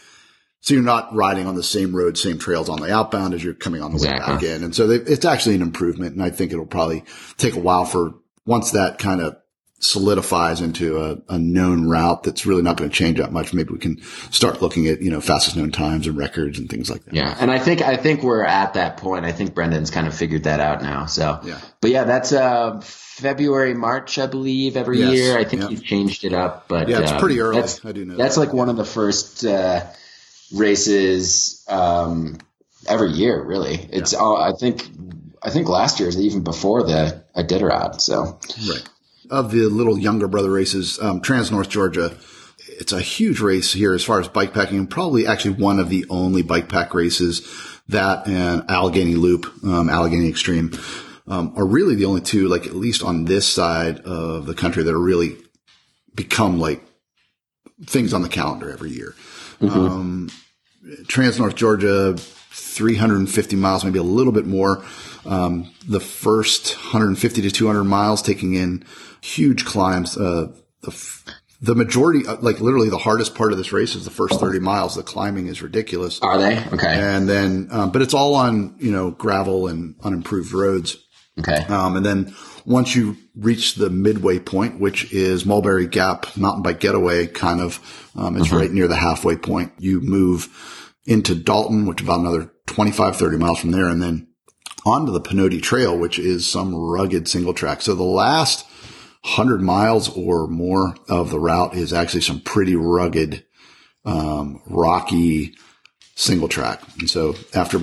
[SPEAKER 2] so you're not riding on the same road, same trails on the outbound as you're coming on the exactly. way back in. And so they, it's actually an improvement. And I think it'll probably take a while for once that kind of solidifies into a, a known route that's really not going to change that much. Maybe we can start looking at, you know, fastest known times and records and things like that.
[SPEAKER 3] Yeah. And I think, I think we're at that point. I think Brendan's kind of figured that out now. So,
[SPEAKER 2] yeah.
[SPEAKER 3] but yeah, that's, uh, February, March, I believe, every yes. year. I think yep. you've changed it up, but
[SPEAKER 2] yeah, it's um, pretty early. I do know
[SPEAKER 3] that's that. like one of the first, uh, races um, every year. Really, it's yeah. all. I think I think last year is even before the Iditarod. So
[SPEAKER 2] right of the little younger brother races, um, Trans North Georgia. It's a huge race here as far as bike packing, and probably actually one of the only bike pack races that and Allegheny Loop, um, Allegheny Extreme, um, are really the only two, like at least on this side of the country, that are really become like things on the calendar every year. Mm-hmm. Um, Trans North Georgia, 350 miles, maybe a little bit more. Um, the first 150 to 200 miles taking in huge climbs. Uh, the, the majority, uh, like literally the hardest part of this race is the first 30 miles. The climbing is ridiculous.
[SPEAKER 3] Are they? Okay.
[SPEAKER 2] And then, um, but it's all on, you know, gravel and unimproved roads.
[SPEAKER 3] Okay.
[SPEAKER 2] Um, and then once you reach the midway point, which is Mulberry Gap Mountain Bike Getaway, kind of, um, it's mm-hmm. right near the halfway point. You move into Dalton, which is about another 25, 30 miles from there, and then onto the Pinhoti Trail, which is some rugged single track. So the last hundred miles or more of the route is actually some pretty rugged, um, rocky single track. And so after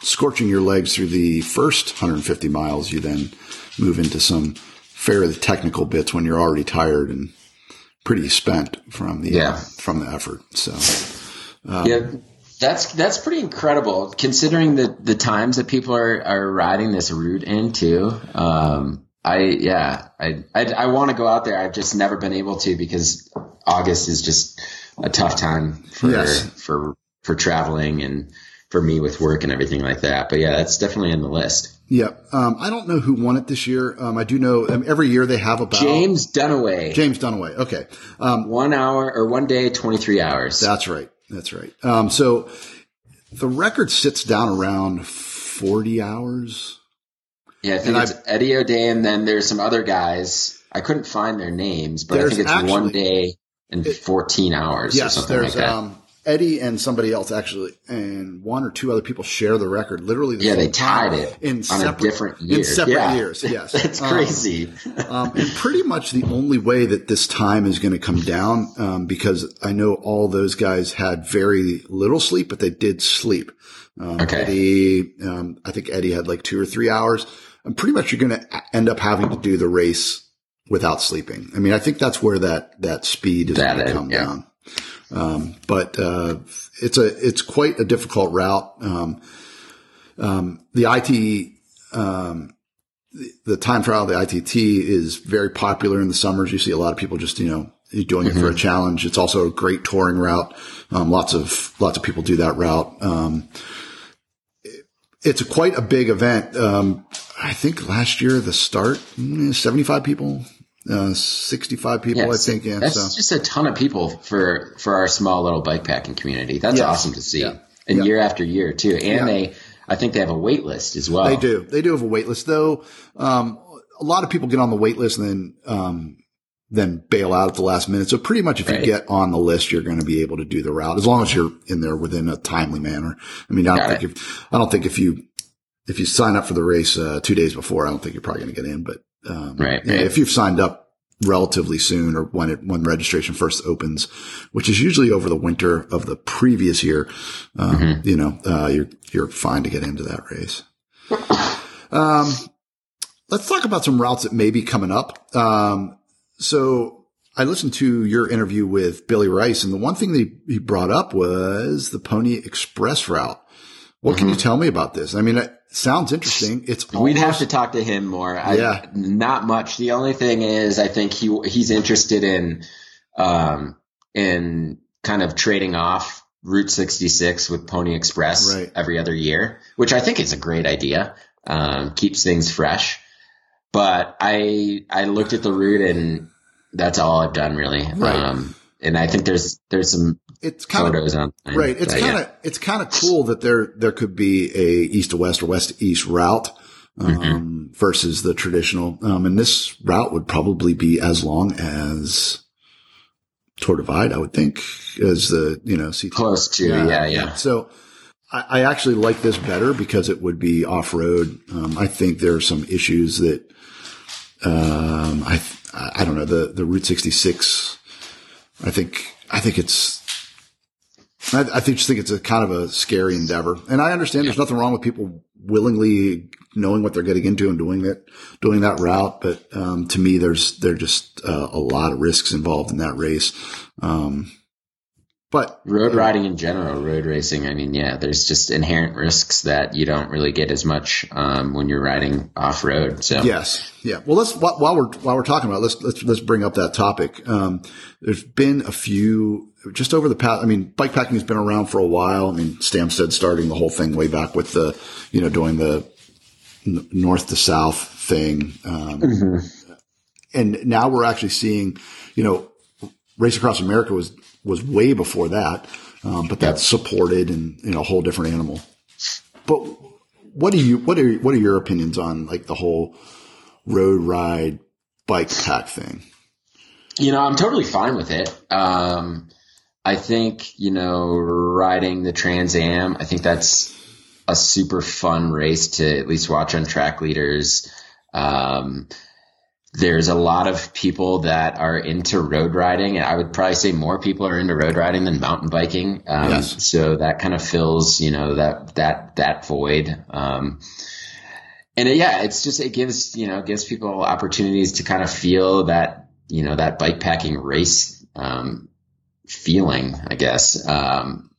[SPEAKER 2] scorching your legs through the first 150 miles, you then move into some fairly technical bits when you're already tired and pretty spent from the yeah. uh, from the effort. So
[SPEAKER 3] um, yeah, that's that's pretty incredible considering the the times that people are are riding this route into. Um, I yeah, I I, I want to go out there. I've just never been able to because August is just a tough time for
[SPEAKER 2] Yes.
[SPEAKER 3] for for traveling and for me with work and everything like that. But yeah, that's definitely on the list.
[SPEAKER 2] Yeah, Um, I don't know who won it this year. Um, I do know um, every year they have about
[SPEAKER 3] James Dunaway,
[SPEAKER 2] James Dunaway. Okay. Um,
[SPEAKER 3] one hour or one day, twenty three hours.
[SPEAKER 2] that's right. That's right. Um, so the record sits down around 40 hours.
[SPEAKER 3] yeah, I think
[SPEAKER 2] and
[SPEAKER 3] it's Eddie O'Dea, and then there's some other guys. I couldn't find their names, but I think it's one day and fourteen hours or
[SPEAKER 2] Yes.
[SPEAKER 3] something like
[SPEAKER 2] There's,
[SPEAKER 3] that.
[SPEAKER 2] Um, Eddie and somebody else actually, and one or two other people share the record. Literally, the
[SPEAKER 3] yeah, they tied it
[SPEAKER 2] in
[SPEAKER 3] on
[SPEAKER 2] separate,
[SPEAKER 3] a different year.
[SPEAKER 2] in separate
[SPEAKER 3] yeah.
[SPEAKER 2] years. Yes,
[SPEAKER 3] That's
[SPEAKER 2] Um,
[SPEAKER 3] crazy.
[SPEAKER 2] um, and pretty much the only way that this time is going to come down, um, because I know all those guys had very little sleep, but they did sleep. Um,
[SPEAKER 3] Okay.
[SPEAKER 2] Eddie, um, I think Eddie had like two or three hours. And pretty much you're going to end up having to do the race without sleeping. I mean, I think that's where that, that speed is
[SPEAKER 3] That
[SPEAKER 2] going to come
[SPEAKER 3] yeah.
[SPEAKER 2] down. Um, but, uh, it's a, it's quite a difficult route. Um, um, the IT, um, the, the time trial, the ITT is very popular in the summers. You see a lot of people just, you know, doing it for a challenge. It's also a great touring route. Um, lots of, lots of people do that route. Um, it- it's a quite a big event. Um, I think last year, the start, mm, 75 people, uh, 65 people, I think. Yeah.
[SPEAKER 3] That's
[SPEAKER 2] so.
[SPEAKER 3] just a ton of people for for our small little bike packing community. That's awesome to see,
[SPEAKER 2] Yeah.
[SPEAKER 3] and
[SPEAKER 2] Yeah.
[SPEAKER 3] year after year too. And
[SPEAKER 2] Yeah.
[SPEAKER 3] they, I think they have a wait list as well.
[SPEAKER 2] They do. They do have a wait list though. Um, a lot of people get on the wait list and then, um, then bail out at the last minute. So pretty much if you get on the list, you're going to be able to do the route as long as you're in there within a timely manner. I mean, I don't
[SPEAKER 3] Got
[SPEAKER 2] think if, I don't think if you, if you sign up for the race, uh, two days before, I don't think you're probably going to get in, but, um,
[SPEAKER 3] Right, right.
[SPEAKER 2] if you've signed up relatively soon or when it, when registration first opens, which is usually over the winter of the previous year, um,
[SPEAKER 3] Mm-hmm.
[SPEAKER 2] you know, uh, you're, you're fine to get into that race. Um, let's talk about some routes that may be coming up. Um, so I listened to your interview with Billy Rice, and the one thing that he, he brought up was the Pony Express route. What can you tell me about this? I mean, it sounds interesting. It's
[SPEAKER 3] Mm-hmm. We'd have to talk to him more. I,
[SPEAKER 2] Yeah.
[SPEAKER 3] not much. The only thing is, I think he he's interested in, um, in kind of trading off Route 66 with Pony Express
[SPEAKER 2] Right.
[SPEAKER 3] every other year, which I think is a great idea. Um, keeps things fresh. But I I looked at the route and that's all I've done really.
[SPEAKER 2] Right.
[SPEAKER 3] Um, and I think there's there's some
[SPEAKER 2] it's kind of
[SPEAKER 3] on
[SPEAKER 2] Right. It's kind of it's kind of cool that there there could be a east to west or west to east route um, versus the traditional. Um, and this route would probably be as long as Tour Divide, I would think, as the you know CT.
[SPEAKER 3] close to yeah yeah.
[SPEAKER 2] So I, I actually like this better because it would be off road. Um, I think there are some issues that um, I I don't know the the Route 66. I think I think it's I, I think just think it's a kind of a scary endeavor, and I understand there's nothing wrong with people willingly knowing what they're getting into and doing that doing that route. But um, to me, there's there just uh, a lot of risks involved in that race. Um, but
[SPEAKER 3] road riding in general, road racing. I mean, yeah, there's just inherent risks that you don't really get as much um, when you're riding off road. So
[SPEAKER 2] Yes. Yeah. Well, let's while while we're while we're talking about it, let's let's let's bring up that topic. Um, there's been a few just over the past. I mean, bikepacking has been around for a while. I mean, Stamstad starting the whole thing way back with the you know doing the n- north to south thing, um, and now we're actually seeing you know race across America was was way before that, um, but that's supported and you know a whole different animal. But what do you what are what are your opinions on like the whole road ride bike pack thing?
[SPEAKER 3] you know, I'm totally fine with it. Um, I think you know, riding the Trans Am. I think that's a super fun race to at least watch on track leaders. Um, there's a lot of people that are into road riding. I would probably say more people are into road riding than mountain biking. Um,
[SPEAKER 2] Yes.
[SPEAKER 3] So that kind of fills, you know, that, that, that void. Um, and it, yeah, it's just, it gives, you know, gives people opportunities to kind of feel that, you know, that bike packing race, um, feeling, I guess, um,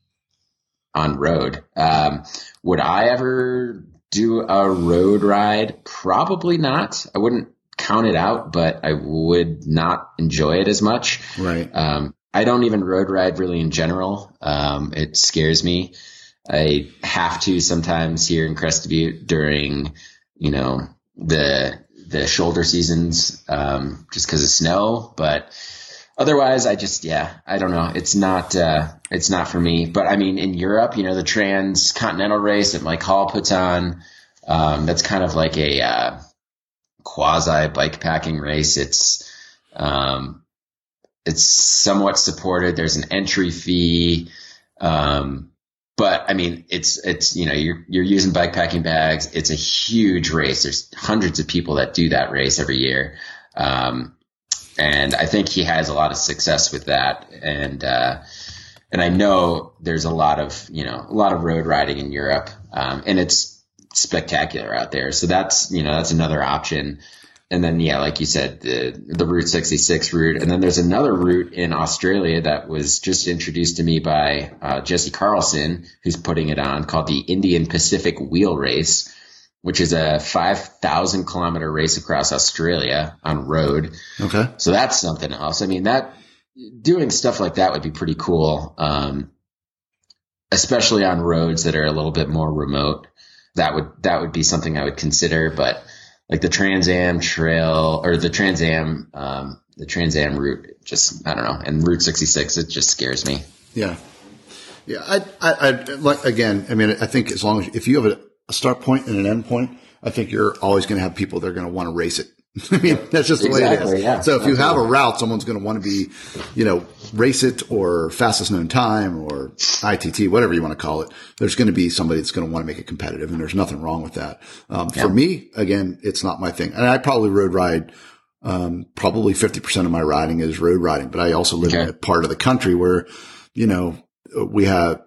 [SPEAKER 3] on road. Um, would I ever do a road ride? Probably not. I wouldn't count it out, but I would not enjoy it as much.
[SPEAKER 2] Right.
[SPEAKER 3] Um, I don't even road ride really in general. Um, it scares me. I have to sometimes here in Crested Butte during, you know, the the shoulder seasons, um, just because of snow. But otherwise, I just yeah, I don't know. It's not uh, it's not for me. But I mean, in Europe, you know, the transcontinental race that Mike Hall puts on, um, that's kind of like a uh, quasi bike packing race. It's um, it's somewhat supported. There's an entry fee. Um, but I mean, it's, it's, you know, you're, you're using bike packing bags. It's a huge race. There's hundreds of people that do that race every year. Um, and I think he has a lot of success with that. And, uh, and I know there's a lot of, you know, a lot of road riding in Europe. Um, and it's spectacular out there. So that's, you know, that's another option and then yeah, like you said, the the Route 66 route, and then there's another route in Australia that was just introduced to me by uh, Jesse Carlsson, who's putting it on, called the Indian Pacific Wheel Race, which is a 5,000 kilometer race across Australia on road.
[SPEAKER 2] Okay,
[SPEAKER 3] so that's something else. I mean, that doing stuff like that would be pretty cool, um, especially on roads that are a little bit more remote. That would that would be something I would consider, but like the Trans Am Trail or the Trans Am, um, the Trans Am route. Just I don't know, and Route 66, it just scares me.
[SPEAKER 2] Yeah, yeah. I, I, I like again. I mean, I think as long as if you have a, a start point and an end point, I think you're always going to have people that are going to want to race it. I mean, that's just the
[SPEAKER 3] exactly,
[SPEAKER 2] way it is.
[SPEAKER 3] Yeah,
[SPEAKER 2] so if you have a route, someone's going to want to be, you know, race it or fastest known time or ITT, whatever you want to call it. There's going to be somebody that's going to want to make it competitive and there's nothing wrong with that. Um,
[SPEAKER 3] Yeah.
[SPEAKER 2] for me, again, it's not my thing. And I probably road ride, um, probably 50% of my riding is road riding, but I also live in a part of the country where, you know, we have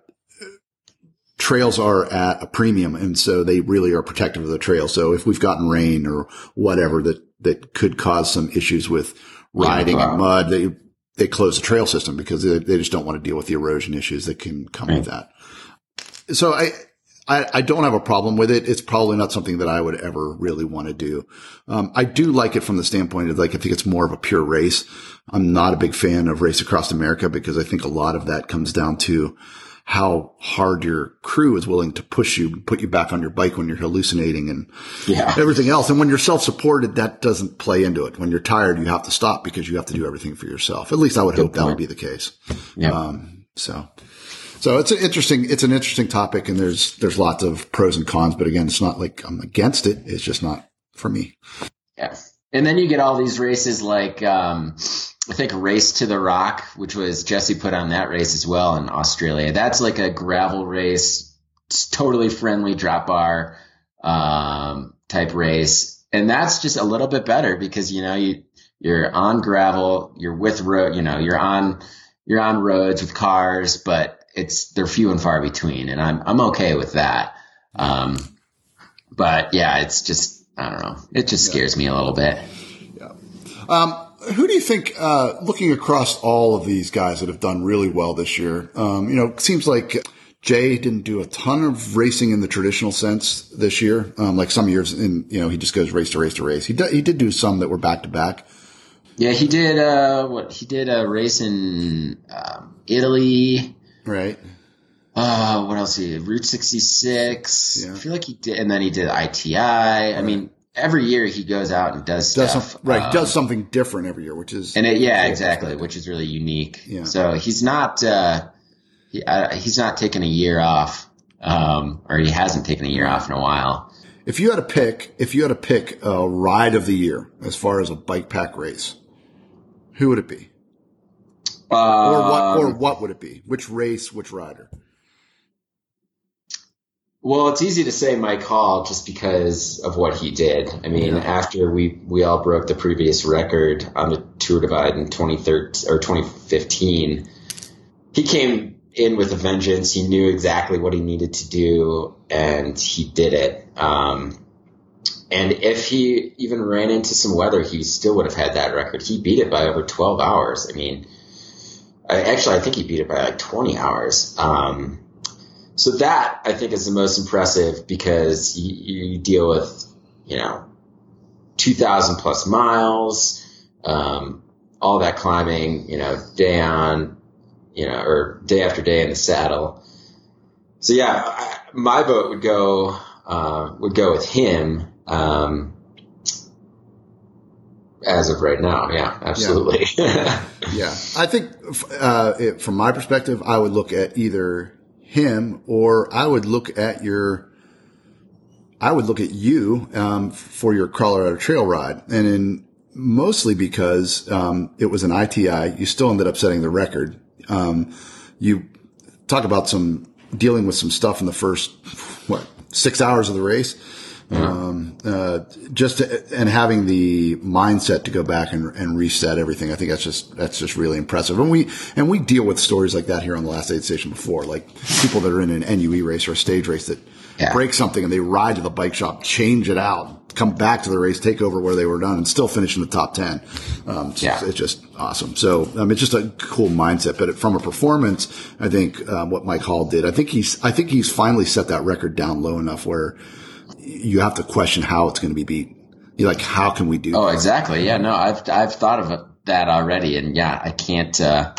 [SPEAKER 2] trails are at a premium and so they really are protective of the trail. So if we've gotten rain or whatever that, that could cause some issues with riding
[SPEAKER 3] wow.
[SPEAKER 2] and mud, they, they close the trail system because they, they just don't want to deal with the erosion issues that can come with that. So I, I, I don't have a problem with it. It's probably not something that I would ever really want to do. Um, I do like it from the standpoint of like, I think it's more of a pure race. I'm not a big fan of Race Across America because I think a lot of that comes down to how hard your crew is willing to push you, put you back on your bike when you're hallucinating and
[SPEAKER 3] Yeah.
[SPEAKER 2] everything else. And when you're self-supported, that doesn't play into it. When you're tired, you have to stop because you have to do everything for yourself. At least I would hope that would be the case.
[SPEAKER 3] Yeah.
[SPEAKER 2] Um, so, so it's an interesting, it's an interesting topic and there's, there's lots of pros and cons, but again, it's not like I'm against it. It's just not for me.
[SPEAKER 3] Yeah. And then you get all these races like, um, I think Race to the Rock, which was Jesse put on that race as well in Australia. That's like a gravel race, totally friendly drop bar, um, type race. And that's just a little bit better because, you know, you, you're on gravel, you're with road, you know, you're on, you're on roads with cars, but it's, they're few and far between. And I'm, I'm okay with that. Um, but yeah, it's just, I don't know. It just scares me a little bit.
[SPEAKER 2] Who do you think, uh, looking across all of these guys that have done really well this year, um, you know, it seems like Jay didn't do a ton of racing in the traditional sense this year. Um, like some years in, you know, he just goes race to race to race. He did, he did do some that were back to back.
[SPEAKER 3] Yeah, he did. Uh, what he did a race in um, Italy.
[SPEAKER 2] Right.
[SPEAKER 3] Uh, what else? He did? Route sixty six.
[SPEAKER 2] Yeah.
[SPEAKER 3] I feel like he did, and then he did ITI. I mean, every year he goes out and does
[SPEAKER 2] Does
[SPEAKER 3] stuff.
[SPEAKER 2] some, right.
[SPEAKER 3] Um,
[SPEAKER 2] does something different every year, which is,
[SPEAKER 3] and it, yeah, exactly, which is really unique.
[SPEAKER 2] Yeah.
[SPEAKER 3] So he's not. Uh, he, uh, he's not taking a year off, um, or he hasn't taken a year off in a while.
[SPEAKER 2] If you had to pick, if you had to pick a ride of the year as far as a bike pack race, who would it be? Or what,
[SPEAKER 3] Um,
[SPEAKER 2] or what would it be? Which race, which rider?
[SPEAKER 3] Well, it's easy to say Mike Hall just because of what he did. I mean, after we we all broke the previous record on the Tour Divide in 2013 or 2015, he came in with a vengeance. He knew exactly what he needed to do, and he did it. Um, and if he even ran into some weather, he still would have had that record. He beat it by over 12 hours. I mean, I, actually, I think he beat it by like 20 hours. Um, so that I think is the most impressive because you, you deal with, you know, 2,000 plus miles, um, all that climbing, you know, day on, you know, or day after day in the saddle. So yeah, I, my vote would go, uh, would go with him. Um, as of right now, yeah, absolutely.
[SPEAKER 2] Yeah, yeah. I think uh, it, from my perspective, I would look at either him or I would look at your. I would look at you um, for your Colorado Trail ride, and in mostly because um, it was an ITI. You still ended up setting the record. Um, you talk about some dealing with some stuff in the first what six hours of the race um, uh, just to, and having the mindset to go back and, and, reset everything. I think that's just that's just really impressive. And we and we deal with stories like that here on the last aid station before, like people that are in an NUE race or a stage race that yeah. break something and they ride to the bike shop, change it out, come back to the race, take over where they were done, and still finish in the top ten. Um, it's, yeah. it's just awesome. So um, it's just a cool mindset. But from a performance, I think um, what Mike Hall did, I think he's I think he's finally set that record down low enough where you have to question how it's going to be beat. You're like, how can we do?
[SPEAKER 3] Oh, that? exactly. Yeah, no, I've I've thought of that already, and yeah, I can't. Uh,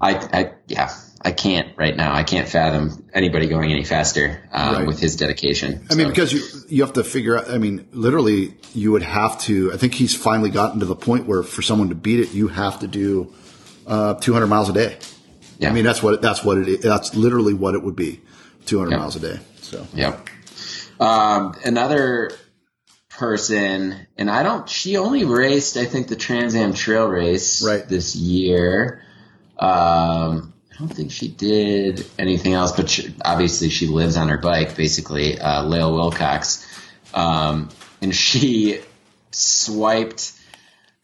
[SPEAKER 3] I I yeah, I can't right now. I can't fathom anybody going any faster um, right. with his dedication.
[SPEAKER 2] I so. mean, because you you have to figure out. I mean, literally, you would have to. I think he's finally gotten to the point where for someone to beat it, you have to do uh, 200 miles a day. Yeah. I mean, that's what that's what it. That's literally what it would be, 200 yep. miles a day. So.
[SPEAKER 3] Yep. Um, another person, and I don't. She only raced, I think, the Trans Am Trail race
[SPEAKER 2] right.
[SPEAKER 3] this year. Um, I don't think she did anything else, but she, obviously she lives on her bike, basically. Uh, Lael Wilcox, um, and she swiped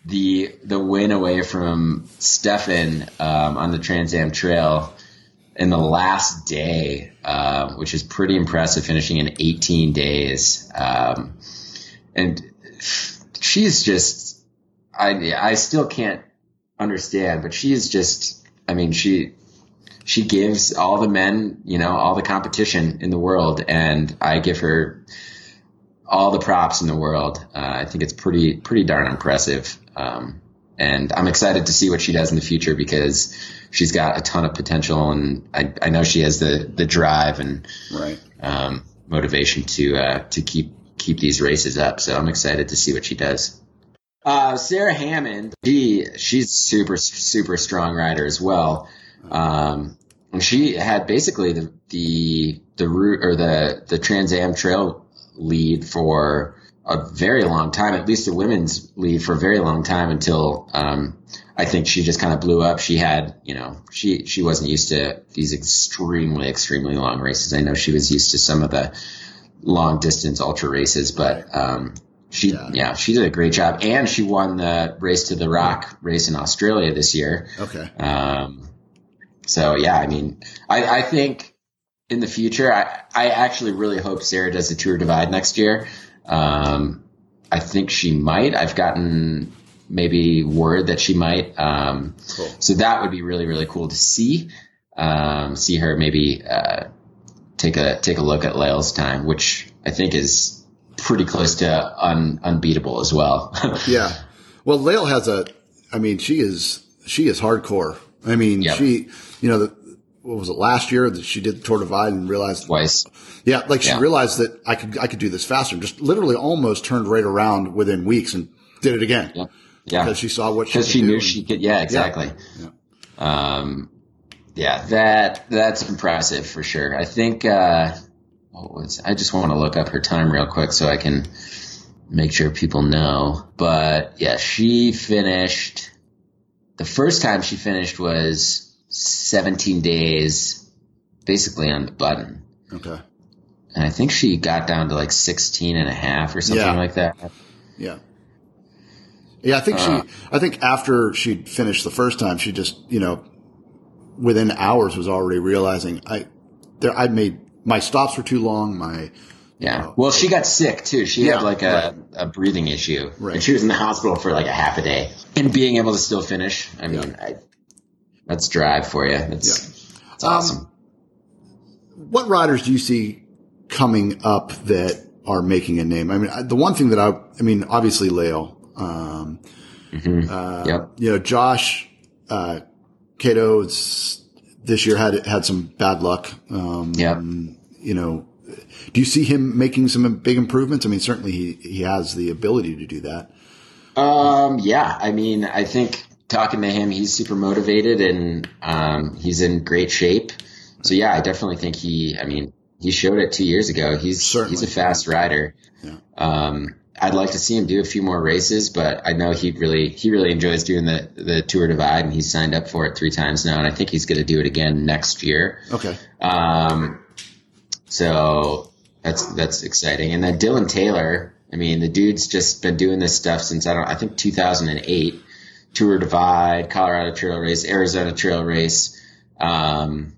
[SPEAKER 3] the the win away from Steffen um, on the Trans Am Trail in the last day, uh, which is pretty impressive, finishing in 18 days. Um, and she's just, I, I still can't understand, but she's just, I mean, she, she gives all the men, you know, all the competition in the world, and I give her all the props in the world. Uh, I think it's pretty, pretty darn impressive. Um, and I'm excited to see what she does in the future because she's got a ton of potential, and I, I know she has the the drive and
[SPEAKER 2] right.
[SPEAKER 3] um, motivation to uh, to keep keep these races up. So I'm excited to see what she does. Uh, Sarah Hammond, she she's super super strong rider as well. Um, and she had basically the the the route or the the Trans Am Trail lead for a very long time, at least the women's lead for a very long time until um, I think she just kind of blew up. She had, you know, she she wasn't used to these extremely extremely long races. I know she was used to some of the long distance ultra races, but um, she yeah. yeah. she did a great job, and she won the race to the Rock race in Australia this year.
[SPEAKER 2] Okay.
[SPEAKER 3] Um, so yeah, I mean, I, I think in the future, I I actually really hope Sarah does the Tour Divide next year. Um, I think she might. I've gotten maybe word that she might. Um, cool. So that would be really really cool to see. Um, see her maybe uh, take a take a look at Lael's time, which I think is pretty close to un, unbeatable as well.
[SPEAKER 2] yeah. Well, Lael has a. I mean, she is she is hardcore. I mean, yep. she you know the what was it last year that she did the Tour Divide and realized
[SPEAKER 3] twice.
[SPEAKER 2] Yeah, like she yeah. realized that I could I could do this faster. And Just literally almost turned right around within weeks and did it again.
[SPEAKER 3] Yeah, yeah.
[SPEAKER 2] Because she saw what
[SPEAKER 3] she because she knew she could. Yeah, exactly. Yeah. yeah. Um, yeah, that that's impressive for sure. I think. Uh, what was I just want to look up her time real quick so I can make sure people know. But yeah, she finished. The first time she finished was 17 days basically on the button.
[SPEAKER 2] Okay.
[SPEAKER 3] And I think she got down to like 16 and a half or something yeah. like that.
[SPEAKER 2] Yeah. Yeah, I think uh, she, I think after she finished the first time, she just, you know, within hours was already realizing I, there, I made, my stops were too long. My,
[SPEAKER 3] yeah. well, she got sick too. She yeah, had like a, right. a breathing issue.
[SPEAKER 2] Right.
[SPEAKER 3] And she was in the hospital for like a half a day. And being able to still finish, I mean, yeah. I, that's drive for you. It's, yeah. it's awesome. Um,
[SPEAKER 2] what riders do you see coming up that are making a name. I mean, the one thing that I, I mean, obviously Lael, um,
[SPEAKER 3] mm-hmm. uh, yep.
[SPEAKER 2] you know, Josh, uh, Kato this year had, had some bad luck. Um,
[SPEAKER 3] yeah.
[SPEAKER 2] you know, do you see him making some big improvements? I mean, certainly he, he has the ability to do that.
[SPEAKER 3] Um, yeah, I mean, I think talking to him, he's super motivated and, um, he's in great shape. So yeah, I definitely think he, I mean, he showed it two years ago. He's, certainly. he's a fast rider. Yeah. Um, I'd like to see him do a few more races, but I know he really he really enjoys doing the the Tour Divide, and he's signed up for it three times now, and I think he's going to do it again next year.
[SPEAKER 2] Okay.
[SPEAKER 3] Um, so that's that's exciting, and then Dylan Taylor. I mean, the dude's just been doing this stuff since I don't I think 2008. Tour Divide, Colorado Trail Race, Arizona Trail Race. Um,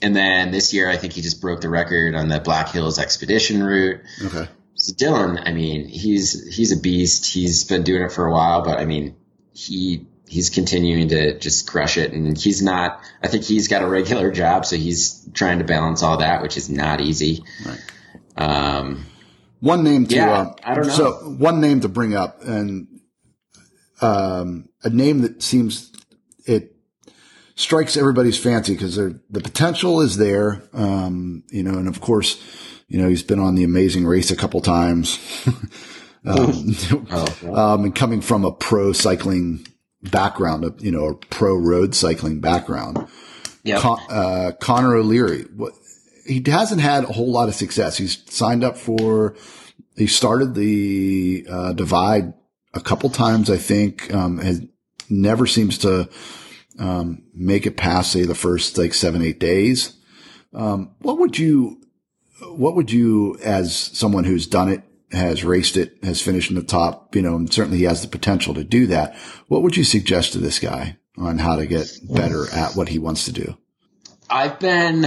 [SPEAKER 3] and then this year, I think he just broke the record on the Black Hills Expedition route.
[SPEAKER 2] Okay.
[SPEAKER 3] So Dylan, I mean, he's he's a beast. He's been doing it for a while, but I mean, he he's continuing to just crush it, and he's not. I think he's got a regular job, so he's trying to balance all that, which is not easy.
[SPEAKER 2] Right.
[SPEAKER 3] Um,
[SPEAKER 2] one name to
[SPEAKER 3] yeah, uh, I don't know.
[SPEAKER 2] So one name to bring up, and um, a name that seems it strikes everybody's fancy because the potential is there. Um, you know, and of course you know, he's been on the amazing race a couple times. um, oh, um, and coming from a pro cycling background, you know, a pro road cycling background.
[SPEAKER 3] Yeah. Con-
[SPEAKER 2] uh, Connor O'Leary, what, he hasn't had a whole lot of success. He's signed up for, he started the, uh, divide a couple times, I think, um, has never seems to, um, make it past, say, the first like seven, eight days. Um, what would you, what would you, as someone who's done it, has raced it, has finished in the top, you know, and certainly he has the potential to do that. What would you suggest to this guy on how to get better at what he wants to do?
[SPEAKER 3] I've been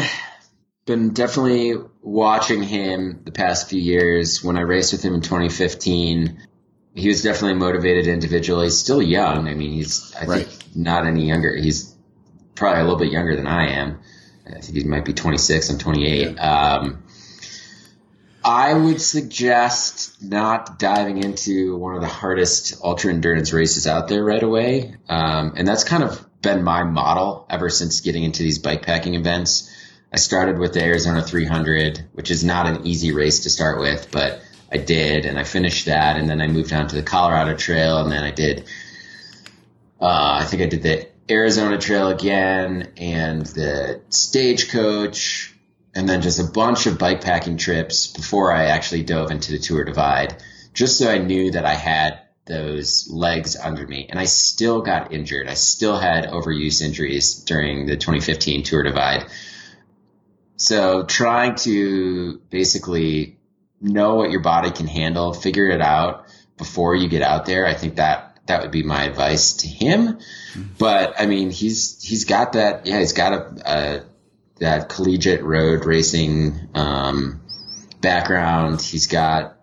[SPEAKER 3] been definitely watching him the past few years. When I raced with him in 2015, he was definitely motivated individually. He's still young. I mean, he's I right. think not any younger. He's probably a little bit younger than I am. I think he might be 26. I'm 28. Yeah. Um, I would suggest not diving into one of the hardest ultra endurance races out there right away. Um, and that's kind of been my model ever since getting into these bikepacking events. I started with the Arizona 300, which is not an easy race to start with, but I did, and I finished that, and then I moved on to the Colorado Trail, and then I did. Uh, I think I did the Arizona Trail again, and the Stagecoach, and then just a bunch of bikepacking trips before I actually dove into the Tour Divide, just so I knew that I had those legs under me. And I still got injured. I still had overuse injuries during the 2015 Tour Divide. So trying to basically know what your body can handle, figure it out before you get out there. I think that that would be my advice to him. But I mean, he's he's got that. Yeah, he's got a, a that collegiate road racing um, background. He's got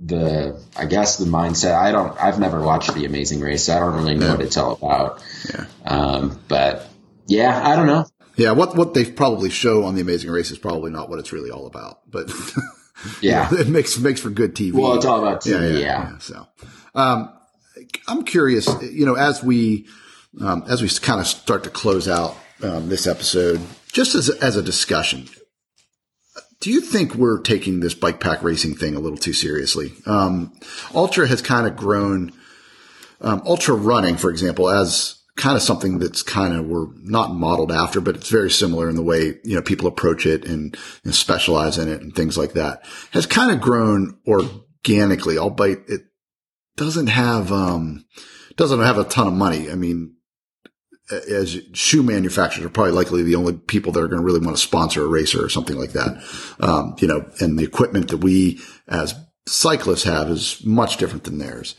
[SPEAKER 3] the, I guess, the mindset. I don't. I've never watched the Amazing Race, so I don't really know yeah. what it's all about.
[SPEAKER 2] Yeah.
[SPEAKER 3] Um, but yeah, I don't know.
[SPEAKER 2] Yeah, what what they probably show on the Amazing Race is probably not what it's really all about. But
[SPEAKER 3] yeah,
[SPEAKER 2] it makes makes for good TV.
[SPEAKER 3] Well, it's all about TV.
[SPEAKER 2] Yeah, yeah.
[SPEAKER 3] yeah.
[SPEAKER 2] yeah so, um, I'm curious. You know, as we um, as we kind of start to close out um, this episode, just as as a discussion, do you think we're taking this bike pack racing thing a little too seriously? Um, ultra has kind of grown, um, ultra running, for example, as kind of something that's kind of we're not modeled after, but it's very similar in the way you know people approach it and, and specialize in it and things like that. Has kind of grown organically, albeit it doesn't have um, doesn't have a ton of money. I mean, as shoe manufacturers are probably likely the only people that are going to really want to sponsor a racer or something like that. Um, you know, and the equipment that we as cyclists have is much different than theirs.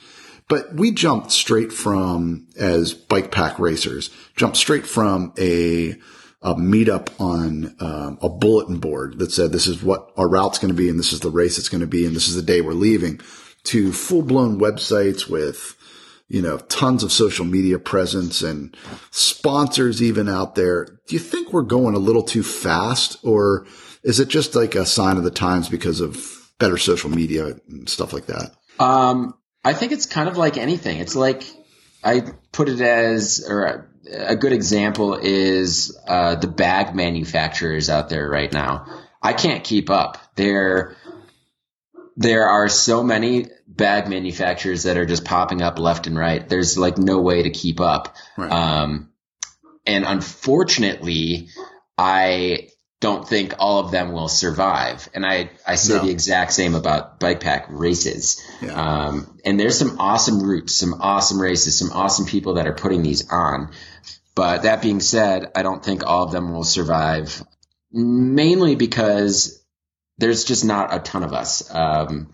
[SPEAKER 2] But we jumped straight from, as bike pack racers, jumped straight from a, a meetup on um, a bulletin board that said this is what our route's going to be and this is the race it's going to be and this is the day we're leaving to full blown websites with you know, tons of social media presence and sponsors even out there. Do you think we're going a little too fast or is it just like a sign of the times because of better social media and stuff like that?
[SPEAKER 3] Um, I think it's kind of like anything. It's like I put it as, or a good example is uh, the bag manufacturers out there right now. I can't keep up. There, there are so many bag manufacturers that are just popping up left and right. There's like no way to keep up. Right. Um, and unfortunately, I don't think all of them will survive. And I, I say no. the exact same about bike pack races. Yeah. Um, and there's some awesome routes, some awesome races, some awesome people that are putting these on. But that being said, I don't think all of them will survive mainly because there's just not a ton of us. Um,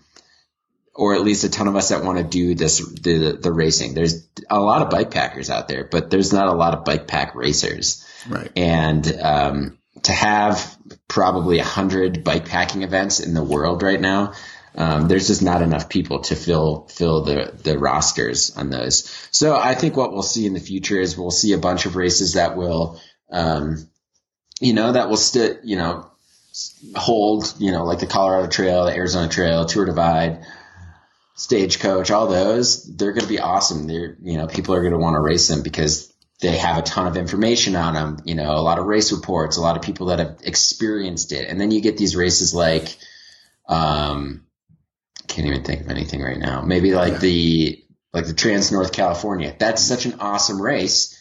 [SPEAKER 3] or at least a ton of us that want to do this the the racing. There's a lot of bike packers out there, but there's not a lot of bike pack racers.
[SPEAKER 2] Right.
[SPEAKER 3] And um, to have probably a hundred bike packing events in the world right now, um, there's just not enough people to fill fill the the rosters on those. So I think what we'll see in the future is we'll see a bunch of races that will, um, you know, that will still, you know, hold, you know, like the Colorado Trail, the Arizona Trail, Tour Divide, Stagecoach, all those. They're going to be awesome. They're, you know, people are going to want to race them because they have a ton of information on them, you know, a lot of race reports, a lot of people that have experienced it. And then you get these races like, um, can't even think of anything right now. Maybe like yeah. the, like the Trans North California. That's such an awesome race.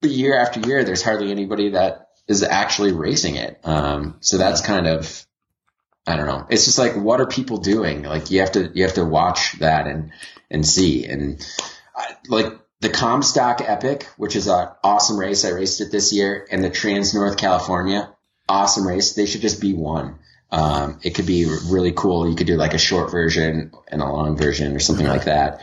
[SPEAKER 3] But year after year, there's hardly anybody that is actually racing it. Um, so that's kind of, I don't know. It's just like, what are people doing? Like you have to, you have to watch that and, and see. And I, like the Comstock Epic, which is an awesome race. I raced it this year, and the Trans North California, awesome race. They should just be one. Um, it could be really cool. You could do like a short version and a long version or something like that.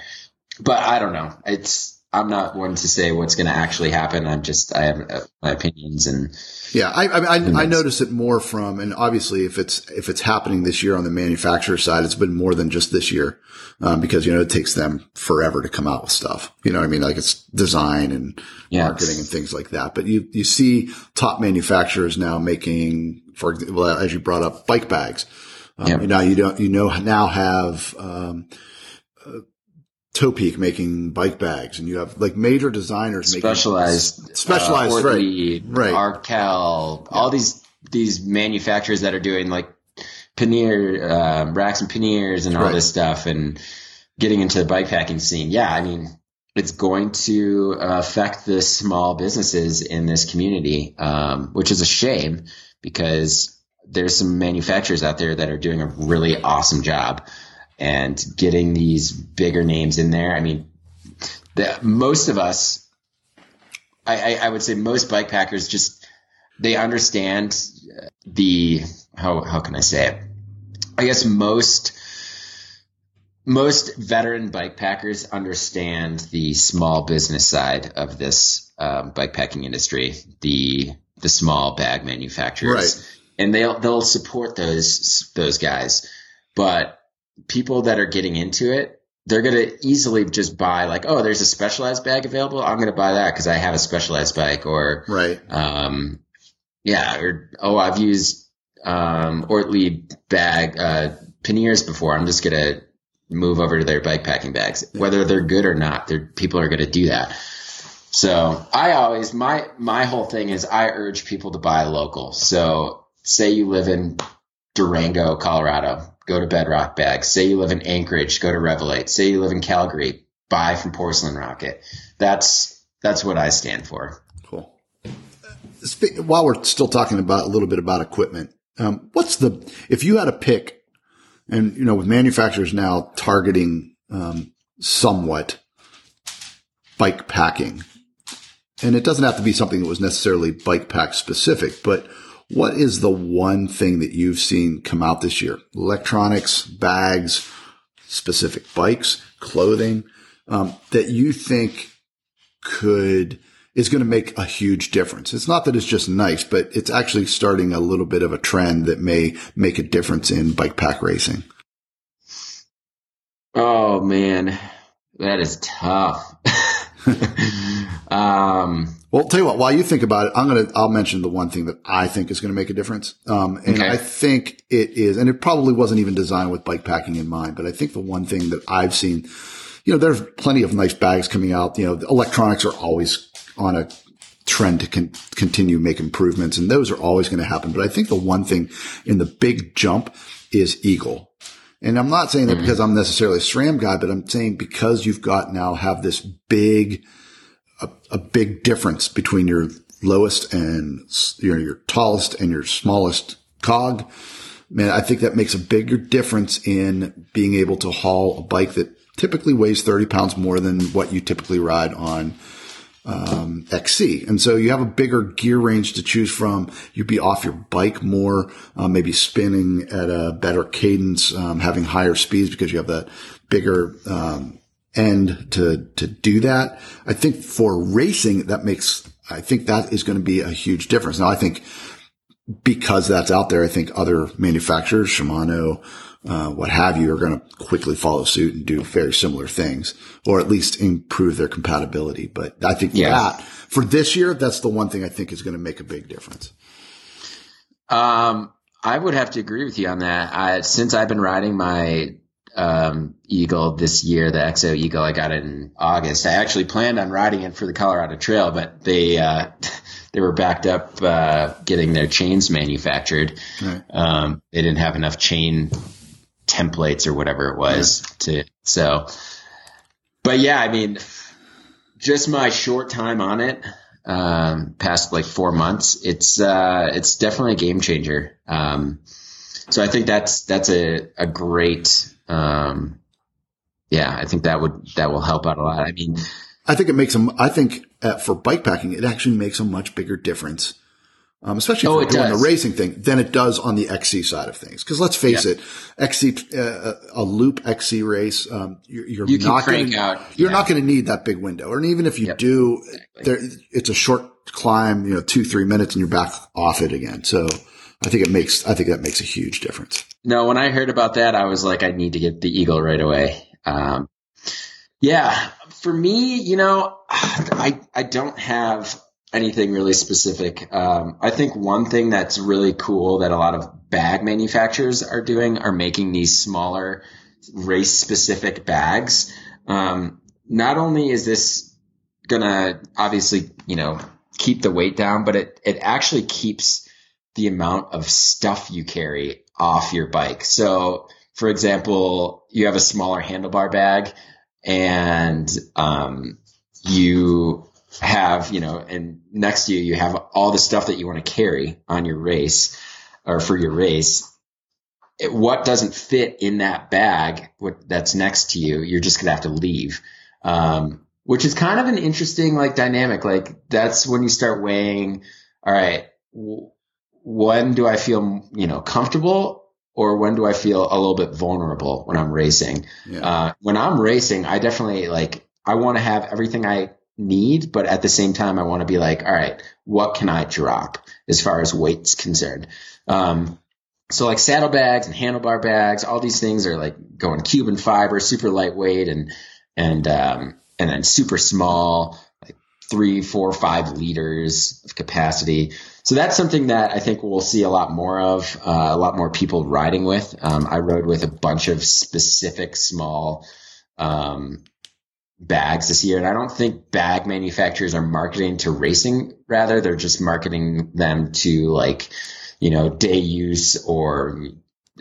[SPEAKER 3] But I don't know. It's I'm not one to say what's going to actually happen. I'm just I have uh, my opinions and
[SPEAKER 2] yeah, I I, I, I notice it more from and obviously if it's if it's happening this year on the manufacturer side, it's been more than just this year um, because you know it takes them forever to come out with stuff. You know, what I mean, like it's design and marketing and things like that. But you you see top manufacturers now making, for well, as you brought up, bike bags. Um, yep. Now you don't you know now have um, uh, Topeak making bike bags, and you have like major designers
[SPEAKER 3] specialized,
[SPEAKER 2] making specialized, uh,
[SPEAKER 3] right, right, Arkel, yeah. all these these manufacturers that are doing like pannier um, racks and panniers and all right. this stuff, and getting into the bike packing scene. Yeah, I mean, it's going to affect the small businesses in this community, um, which is a shame because there's some manufacturers out there that are doing a really awesome job and getting these bigger names in there. I mean, the, most of us, I, I, I would say most bike packers just they understand the how how can I say it? I guess most most veteran bike packers understand the small business side of this um, bike packing industry, the the small bag manufacturers, right. and they'll they'll support those those guys. But people that are getting into it, they're going to easily just buy like, oh, there's a specialized bag available. I'm going to buy that because I have a specialized bike or,
[SPEAKER 2] right.
[SPEAKER 3] Um, yeah. Or, oh, I've used, um, Ortlieb bag, uh, panniers before. I'm just going to move over to their bike packing bags, yeah. whether they're good or not. They're, people are going to do that. So I always, my, my whole thing is I urge people to buy local. So say you live in Durango, Colorado go to Bedrock Bags. Say you live in Anchorage, go to Revelate. Say you live in Calgary, buy from Porcelain Rocket. That's that's what I stand for.
[SPEAKER 2] Cool. While we're still talking about a little bit about equipment, um, what's the if you had a pick, and you know with manufacturers now targeting um, somewhat bike packing, and it doesn't have to be something that was necessarily bike pack specific, but what is the one thing that you've seen come out this year? Electronics, bags, specific bikes, clothing, um, that you think could, is going to make a huge difference. It's not that it's just nice, but it's actually starting a little bit of a trend that may make a difference in bike pack racing.
[SPEAKER 3] Oh man, that is tough. um,
[SPEAKER 2] Well, tell you what, while you think about it, I'm going to, I'll mention the one thing that I think is going to make a difference. Um, and
[SPEAKER 3] Okay.
[SPEAKER 2] I think it is, and it probably wasn't even designed with bike packing in mind, but I think the one thing that I've seen, you know, there's plenty of nice bags coming out. You know, the electronics are always on a trend to con- continue make improvements and those are always going to happen. But I think the one thing in the big jump is Eagle. And I'm not saying that because I'm necessarily a SRAM guy, but I'm saying because you've got now have this big, a, a big difference between your lowest and your, your tallest and your smallest cog. Man, I think that makes a bigger difference in being able to haul a bike that typically weighs 30 pounds more than what you typically ride on um, XC. And so you have a bigger gear range to choose from. You'd be off your bike more, um, maybe spinning at a better cadence, um, having higher speeds because you have that bigger, um, end to, to do that. I think for racing, that makes, I think that is going to be a huge difference. Now, I think because that's out there, I think other manufacturers, Shimano, uh, what have you, are going to quickly follow suit and do very similar things, or at least improve their compatibility. But I think
[SPEAKER 3] Yeah.
[SPEAKER 2] that for this year, that's the one thing I think is going to make a big difference.
[SPEAKER 3] Um, I would have to agree with you on that. I, since I've been riding my um, Eagle this year, the XO Eagle, I got it in August. I actually planned on riding it for the Colorado Trail, but they uh, they were backed up uh, getting their chains manufactured.
[SPEAKER 2] Right.
[SPEAKER 3] Um, they didn't have enough chain templates or whatever it was to so. But yeah, I mean, just my short time on it, um, past like four months, it's uh, it's definitely a game changer. Um, so I think that's that's a a great. Um, yeah, I think that would that will help out a lot. I mean,
[SPEAKER 2] I think it makes them, I think uh, for bike packing, it actually makes a much bigger difference. Um, especially if
[SPEAKER 3] Oh,
[SPEAKER 2] you're doing
[SPEAKER 3] does.
[SPEAKER 2] the racing thing than it does on the XC side of things. Cause let's face
[SPEAKER 3] Yeah.
[SPEAKER 2] it, XC, uh, a loop XC race, um, you're, you're
[SPEAKER 3] You
[SPEAKER 2] not gonna,
[SPEAKER 3] out,
[SPEAKER 2] you're
[SPEAKER 3] yeah.
[SPEAKER 2] not going to need that big window. And even if you
[SPEAKER 3] Yep.
[SPEAKER 2] do,
[SPEAKER 3] Exactly.
[SPEAKER 2] there, it's a short climb, you know, two, three minutes and you're back off it again. So I think it makes, I think that makes a huge difference.
[SPEAKER 3] No, when I heard about that, I was like, I need to get the Eagle right away. Um, yeah, for me, you know, I I don't have anything really specific. Um, I think one thing that's really cool that a lot of bag manufacturers are doing are making these smaller race specific bags. Um, not only is this gonna obviously, you know, keep the weight down, but it it actually keeps the amount of stuff you carry off your bike. So, for example, you have a smaller handlebar bag and um, you have, you know, and next to you, you have all the stuff that you want to carry on your race or for your race. It, what doesn't fit in that bag what, that's next to you, you're just going to have to leave. Um, which is kind of an interesting like dynamic. Like that's when you start weighing, all right, when do I feel, you know, comfortable or when do I feel a little bit vulnerable when I'm racing?
[SPEAKER 2] Yeah.
[SPEAKER 3] Uh, when I'm racing, I definitely like, I want to have everything I need, but at the same time, I want to be like, all right, what can I drop as far as weight's concerned? Um, so like saddlebags and handlebar bags, all these things are like going Cuben fiber, super lightweight and, and, um, and then super small, like three, four, five liters of capacity. So that's something that I think we'll see a lot more of, uh, a lot more people riding with. Um, I rode with a bunch of specific small, um, bags this year. And I don't think bag manufacturers are marketing to racing. Rather, they're just marketing them to like, you know, day use or,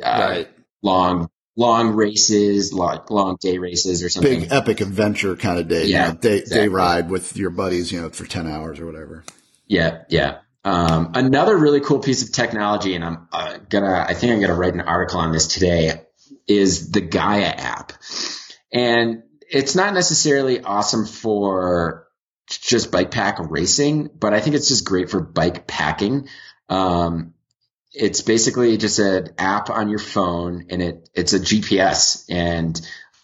[SPEAKER 3] uh, long, long races, long, long day races or something.
[SPEAKER 2] Big epic adventure kind of day. you
[SPEAKER 3] Yeah,
[SPEAKER 2] know, day, day ride with your buddies, you know, for 10 hours or whatever.
[SPEAKER 3] Yeah, yeah. Um, another really cool piece of technology, and I'm uh, gonna, I think I'm gonna write an article on this today, is the Gaia app. And it's not necessarily awesome for just bike pack racing, but I think it's just great for bike packing. Um, it's basically just an app on your phone and it, it's a GPS and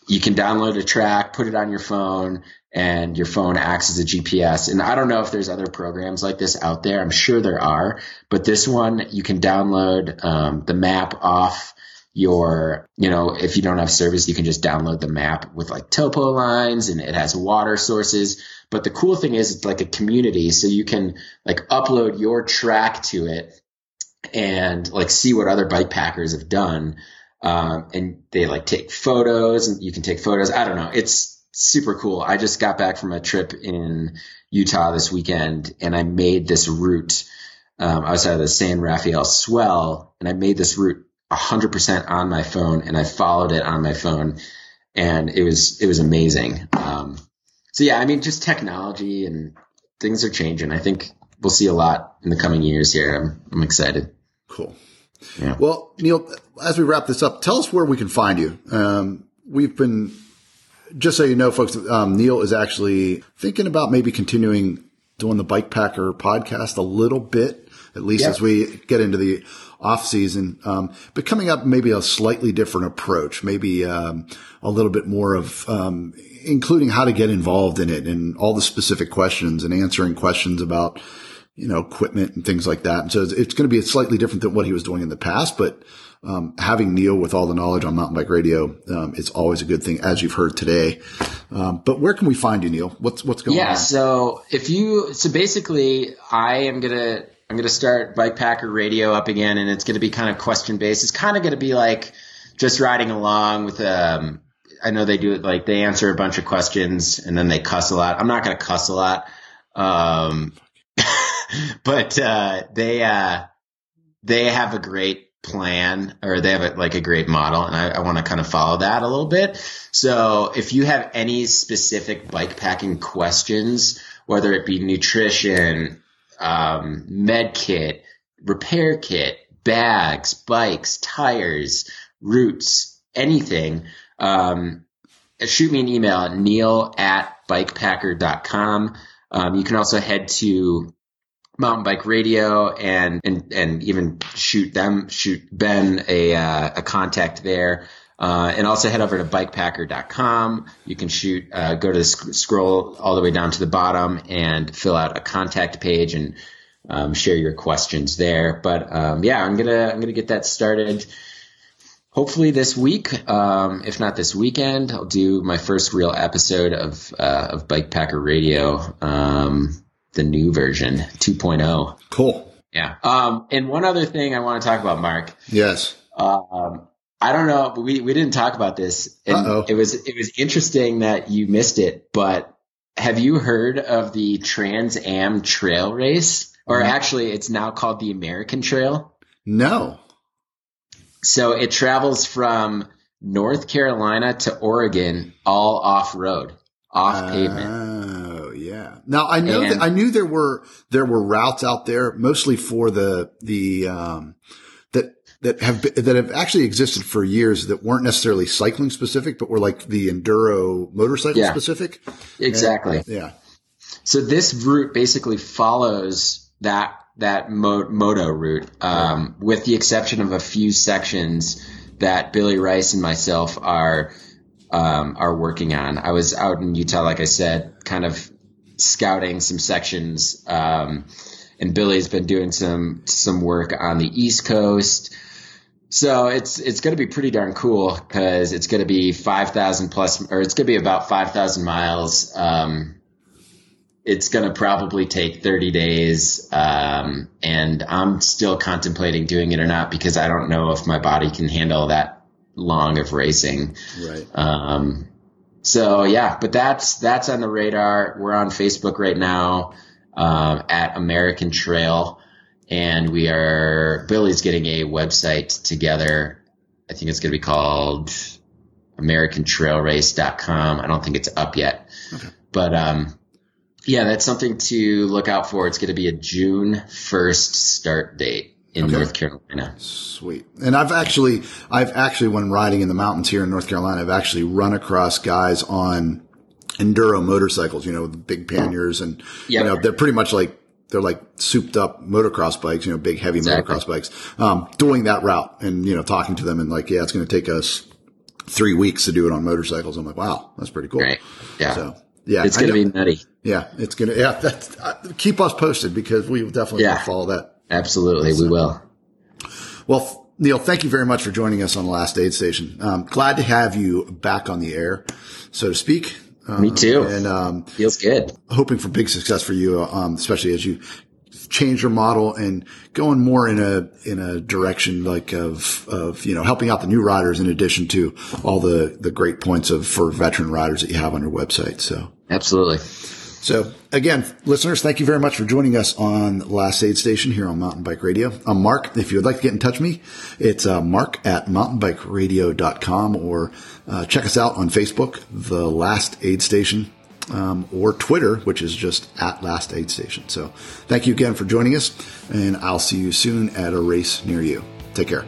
[SPEAKER 3] you can download a track, put it on your phone and your phone acts as a GPS. And I don't know if there's other programs like this out there. I'm sure there are, but this one you can download um, the map off your, you know, if you don't have service, you can just download the map with like topo lines and it has water sources. But the cool thing is it's like a community. So you can like upload your track to it and like see what other bike packers have done. Um, and they like take photos and you can take photos. I don't know. It's super cool. I just got back from a trip in Utah this weekend and I made this route. Um, was at the San Rafael swell and I made this route 100% on my phone and I followed it on my phone and it was, it was amazing. Um, so yeah, I mean, just technology and things are changing. I think we'll see a lot in the coming years here. I'm, I'm excited.
[SPEAKER 2] Cool. Yeah. Well, Neil, as we wrap this up, tell us where we can find you. Um, we've been, just so you know, folks, um, Neil is actually thinking about maybe continuing doing the Bike Packer podcast a little bit, at least yep. as we get into the off season, um, but coming up maybe a slightly different approach, maybe um, a little bit more of um, including how to get involved in it and all the specific questions and answering questions about you know equipment and things like that. And so it's, it's going to be slightly different than what he was doing in the past, but. Um, having Neil with all the knowledge on mountain bike radio, um, it's always a good thing, as you've heard today. Um, but where can we find you, Neil? What's what's going
[SPEAKER 3] yeah,
[SPEAKER 2] on?
[SPEAKER 3] Yeah, so if you, so basically, I am gonna I'm going to start Bike Packer Radio up again, and it's going to be kind of question based. It's kind of going to be like just riding along with. Um, I know they do it like they answer a bunch of questions and then they cuss a lot. I'm not going to cuss a lot, um, but uh, they uh, they have a great plan or they have a, like a great model and I, I want to kind of follow that a little bit. So if you have any specific bike packing questions, whether it be nutrition, um, med kit, repair kit, bags, bikes, tires, routes, anything, um, shoot me an email at neil at bikepacker.com. Um, you can also head to Mountain Bike Radio and, and, and even shoot them, shoot Ben a, uh, a contact there. Uh, and also head over to bikepacker.com. You can shoot, uh, go to the sc- scroll all the way down to the bottom and fill out a contact page and um, share your questions there. But um, yeah, I'm gonna I'm gonna get that started. Hopefully this week, um, if not this weekend, I'll do my first real episode of uh, of Bike Packer Radio, um, the new version 2.0.
[SPEAKER 2] Cool.
[SPEAKER 3] Yeah. Um, and one other thing I want to talk about, Mark.
[SPEAKER 2] Yes.
[SPEAKER 3] Um, I don't know, but we, we didn't talk about this. And Uh-oh. it was, it was interesting that you missed it, but have you heard of the Trans Am trail race? Or actually it's now called the American Trail?
[SPEAKER 2] No.
[SPEAKER 3] So it travels from North Carolina to Oregon all off road, off uh, pavement.
[SPEAKER 2] Now I know and, that I knew there were there were routes out there mostly for the the um that that have that have actually existed for years that weren't necessarily cycling specific, but were like the enduro motorcycle yeah, specific.
[SPEAKER 3] Exactly.
[SPEAKER 2] And, yeah.
[SPEAKER 3] So this route basically follows that that mo- moto route, um, with the exception of a few sections that Billy Rice and myself are um, are working on. I was out in Utah, like I said, kind of scouting some sections. Um, and Billy's been doing some some work on the East Coast. So it's it's going to be pretty darn cool because it's going to be five thousand plus, or it's going to be about five thousand miles. Um, it's going to probably take thirty days, um, and I'm still contemplating doing it or not because I don't know if my body can handle that long of racing.
[SPEAKER 2] Right.
[SPEAKER 3] Um, so yeah, but that's that's on the radar. We're on Facebook right now uh, at American Trail and we are Billy's getting a website together. I think it's going to be called AmericanTrailRace.com. I don't think it's up yet, okay. but um, yeah, that's something to look out for. It's going to be a June first start date in okay. North Carolina.
[SPEAKER 2] Sweet. And I've actually, I've actually, when riding in the mountains here in North Carolina, I've actually run across guys on enduro motorcycles, you know, the big panniers and, you know, they're pretty much like they're like souped up motocross bikes, you know, big heavy exactly. motocross bikes, um, doing that route and, you know, talking to them and like, yeah, it's going to take us three weeks to do it on motorcycles. I'm like, wow, that's pretty cool.
[SPEAKER 3] Right. Yeah.
[SPEAKER 2] So yeah,
[SPEAKER 3] it's going to be nutty.
[SPEAKER 2] Yeah. It's going to, yeah, that's, uh, keep us posted because we will definitely yeah. follow that.
[SPEAKER 3] Absolutely. So, we will.
[SPEAKER 2] Well, Neil, thank you very much for joining us on the Last Aid Station. Um, glad to have you back on the air, so to speak.
[SPEAKER 3] Um, Me too.
[SPEAKER 2] And um,
[SPEAKER 3] feels good.
[SPEAKER 2] Hoping for big success for you, um, especially as you change your model and going more in a in a direction like of of you know helping out the new riders in addition to all the the great points of for veteran riders that you have on your website. So
[SPEAKER 3] absolutely.
[SPEAKER 2] So again, listeners, thank you very much for joining us on Last Aid Station here on Mountain Bike Radio. I'm Mark. If you would like to get in touch with me, it's uh, mark at mountainbikeradio.com or uh, check us out on Facebook, The Last Aid Station, um, or Twitter, which is just at Last Aid Station. So thank you again for joining us, and I'll see you soon at a race near you. Take care.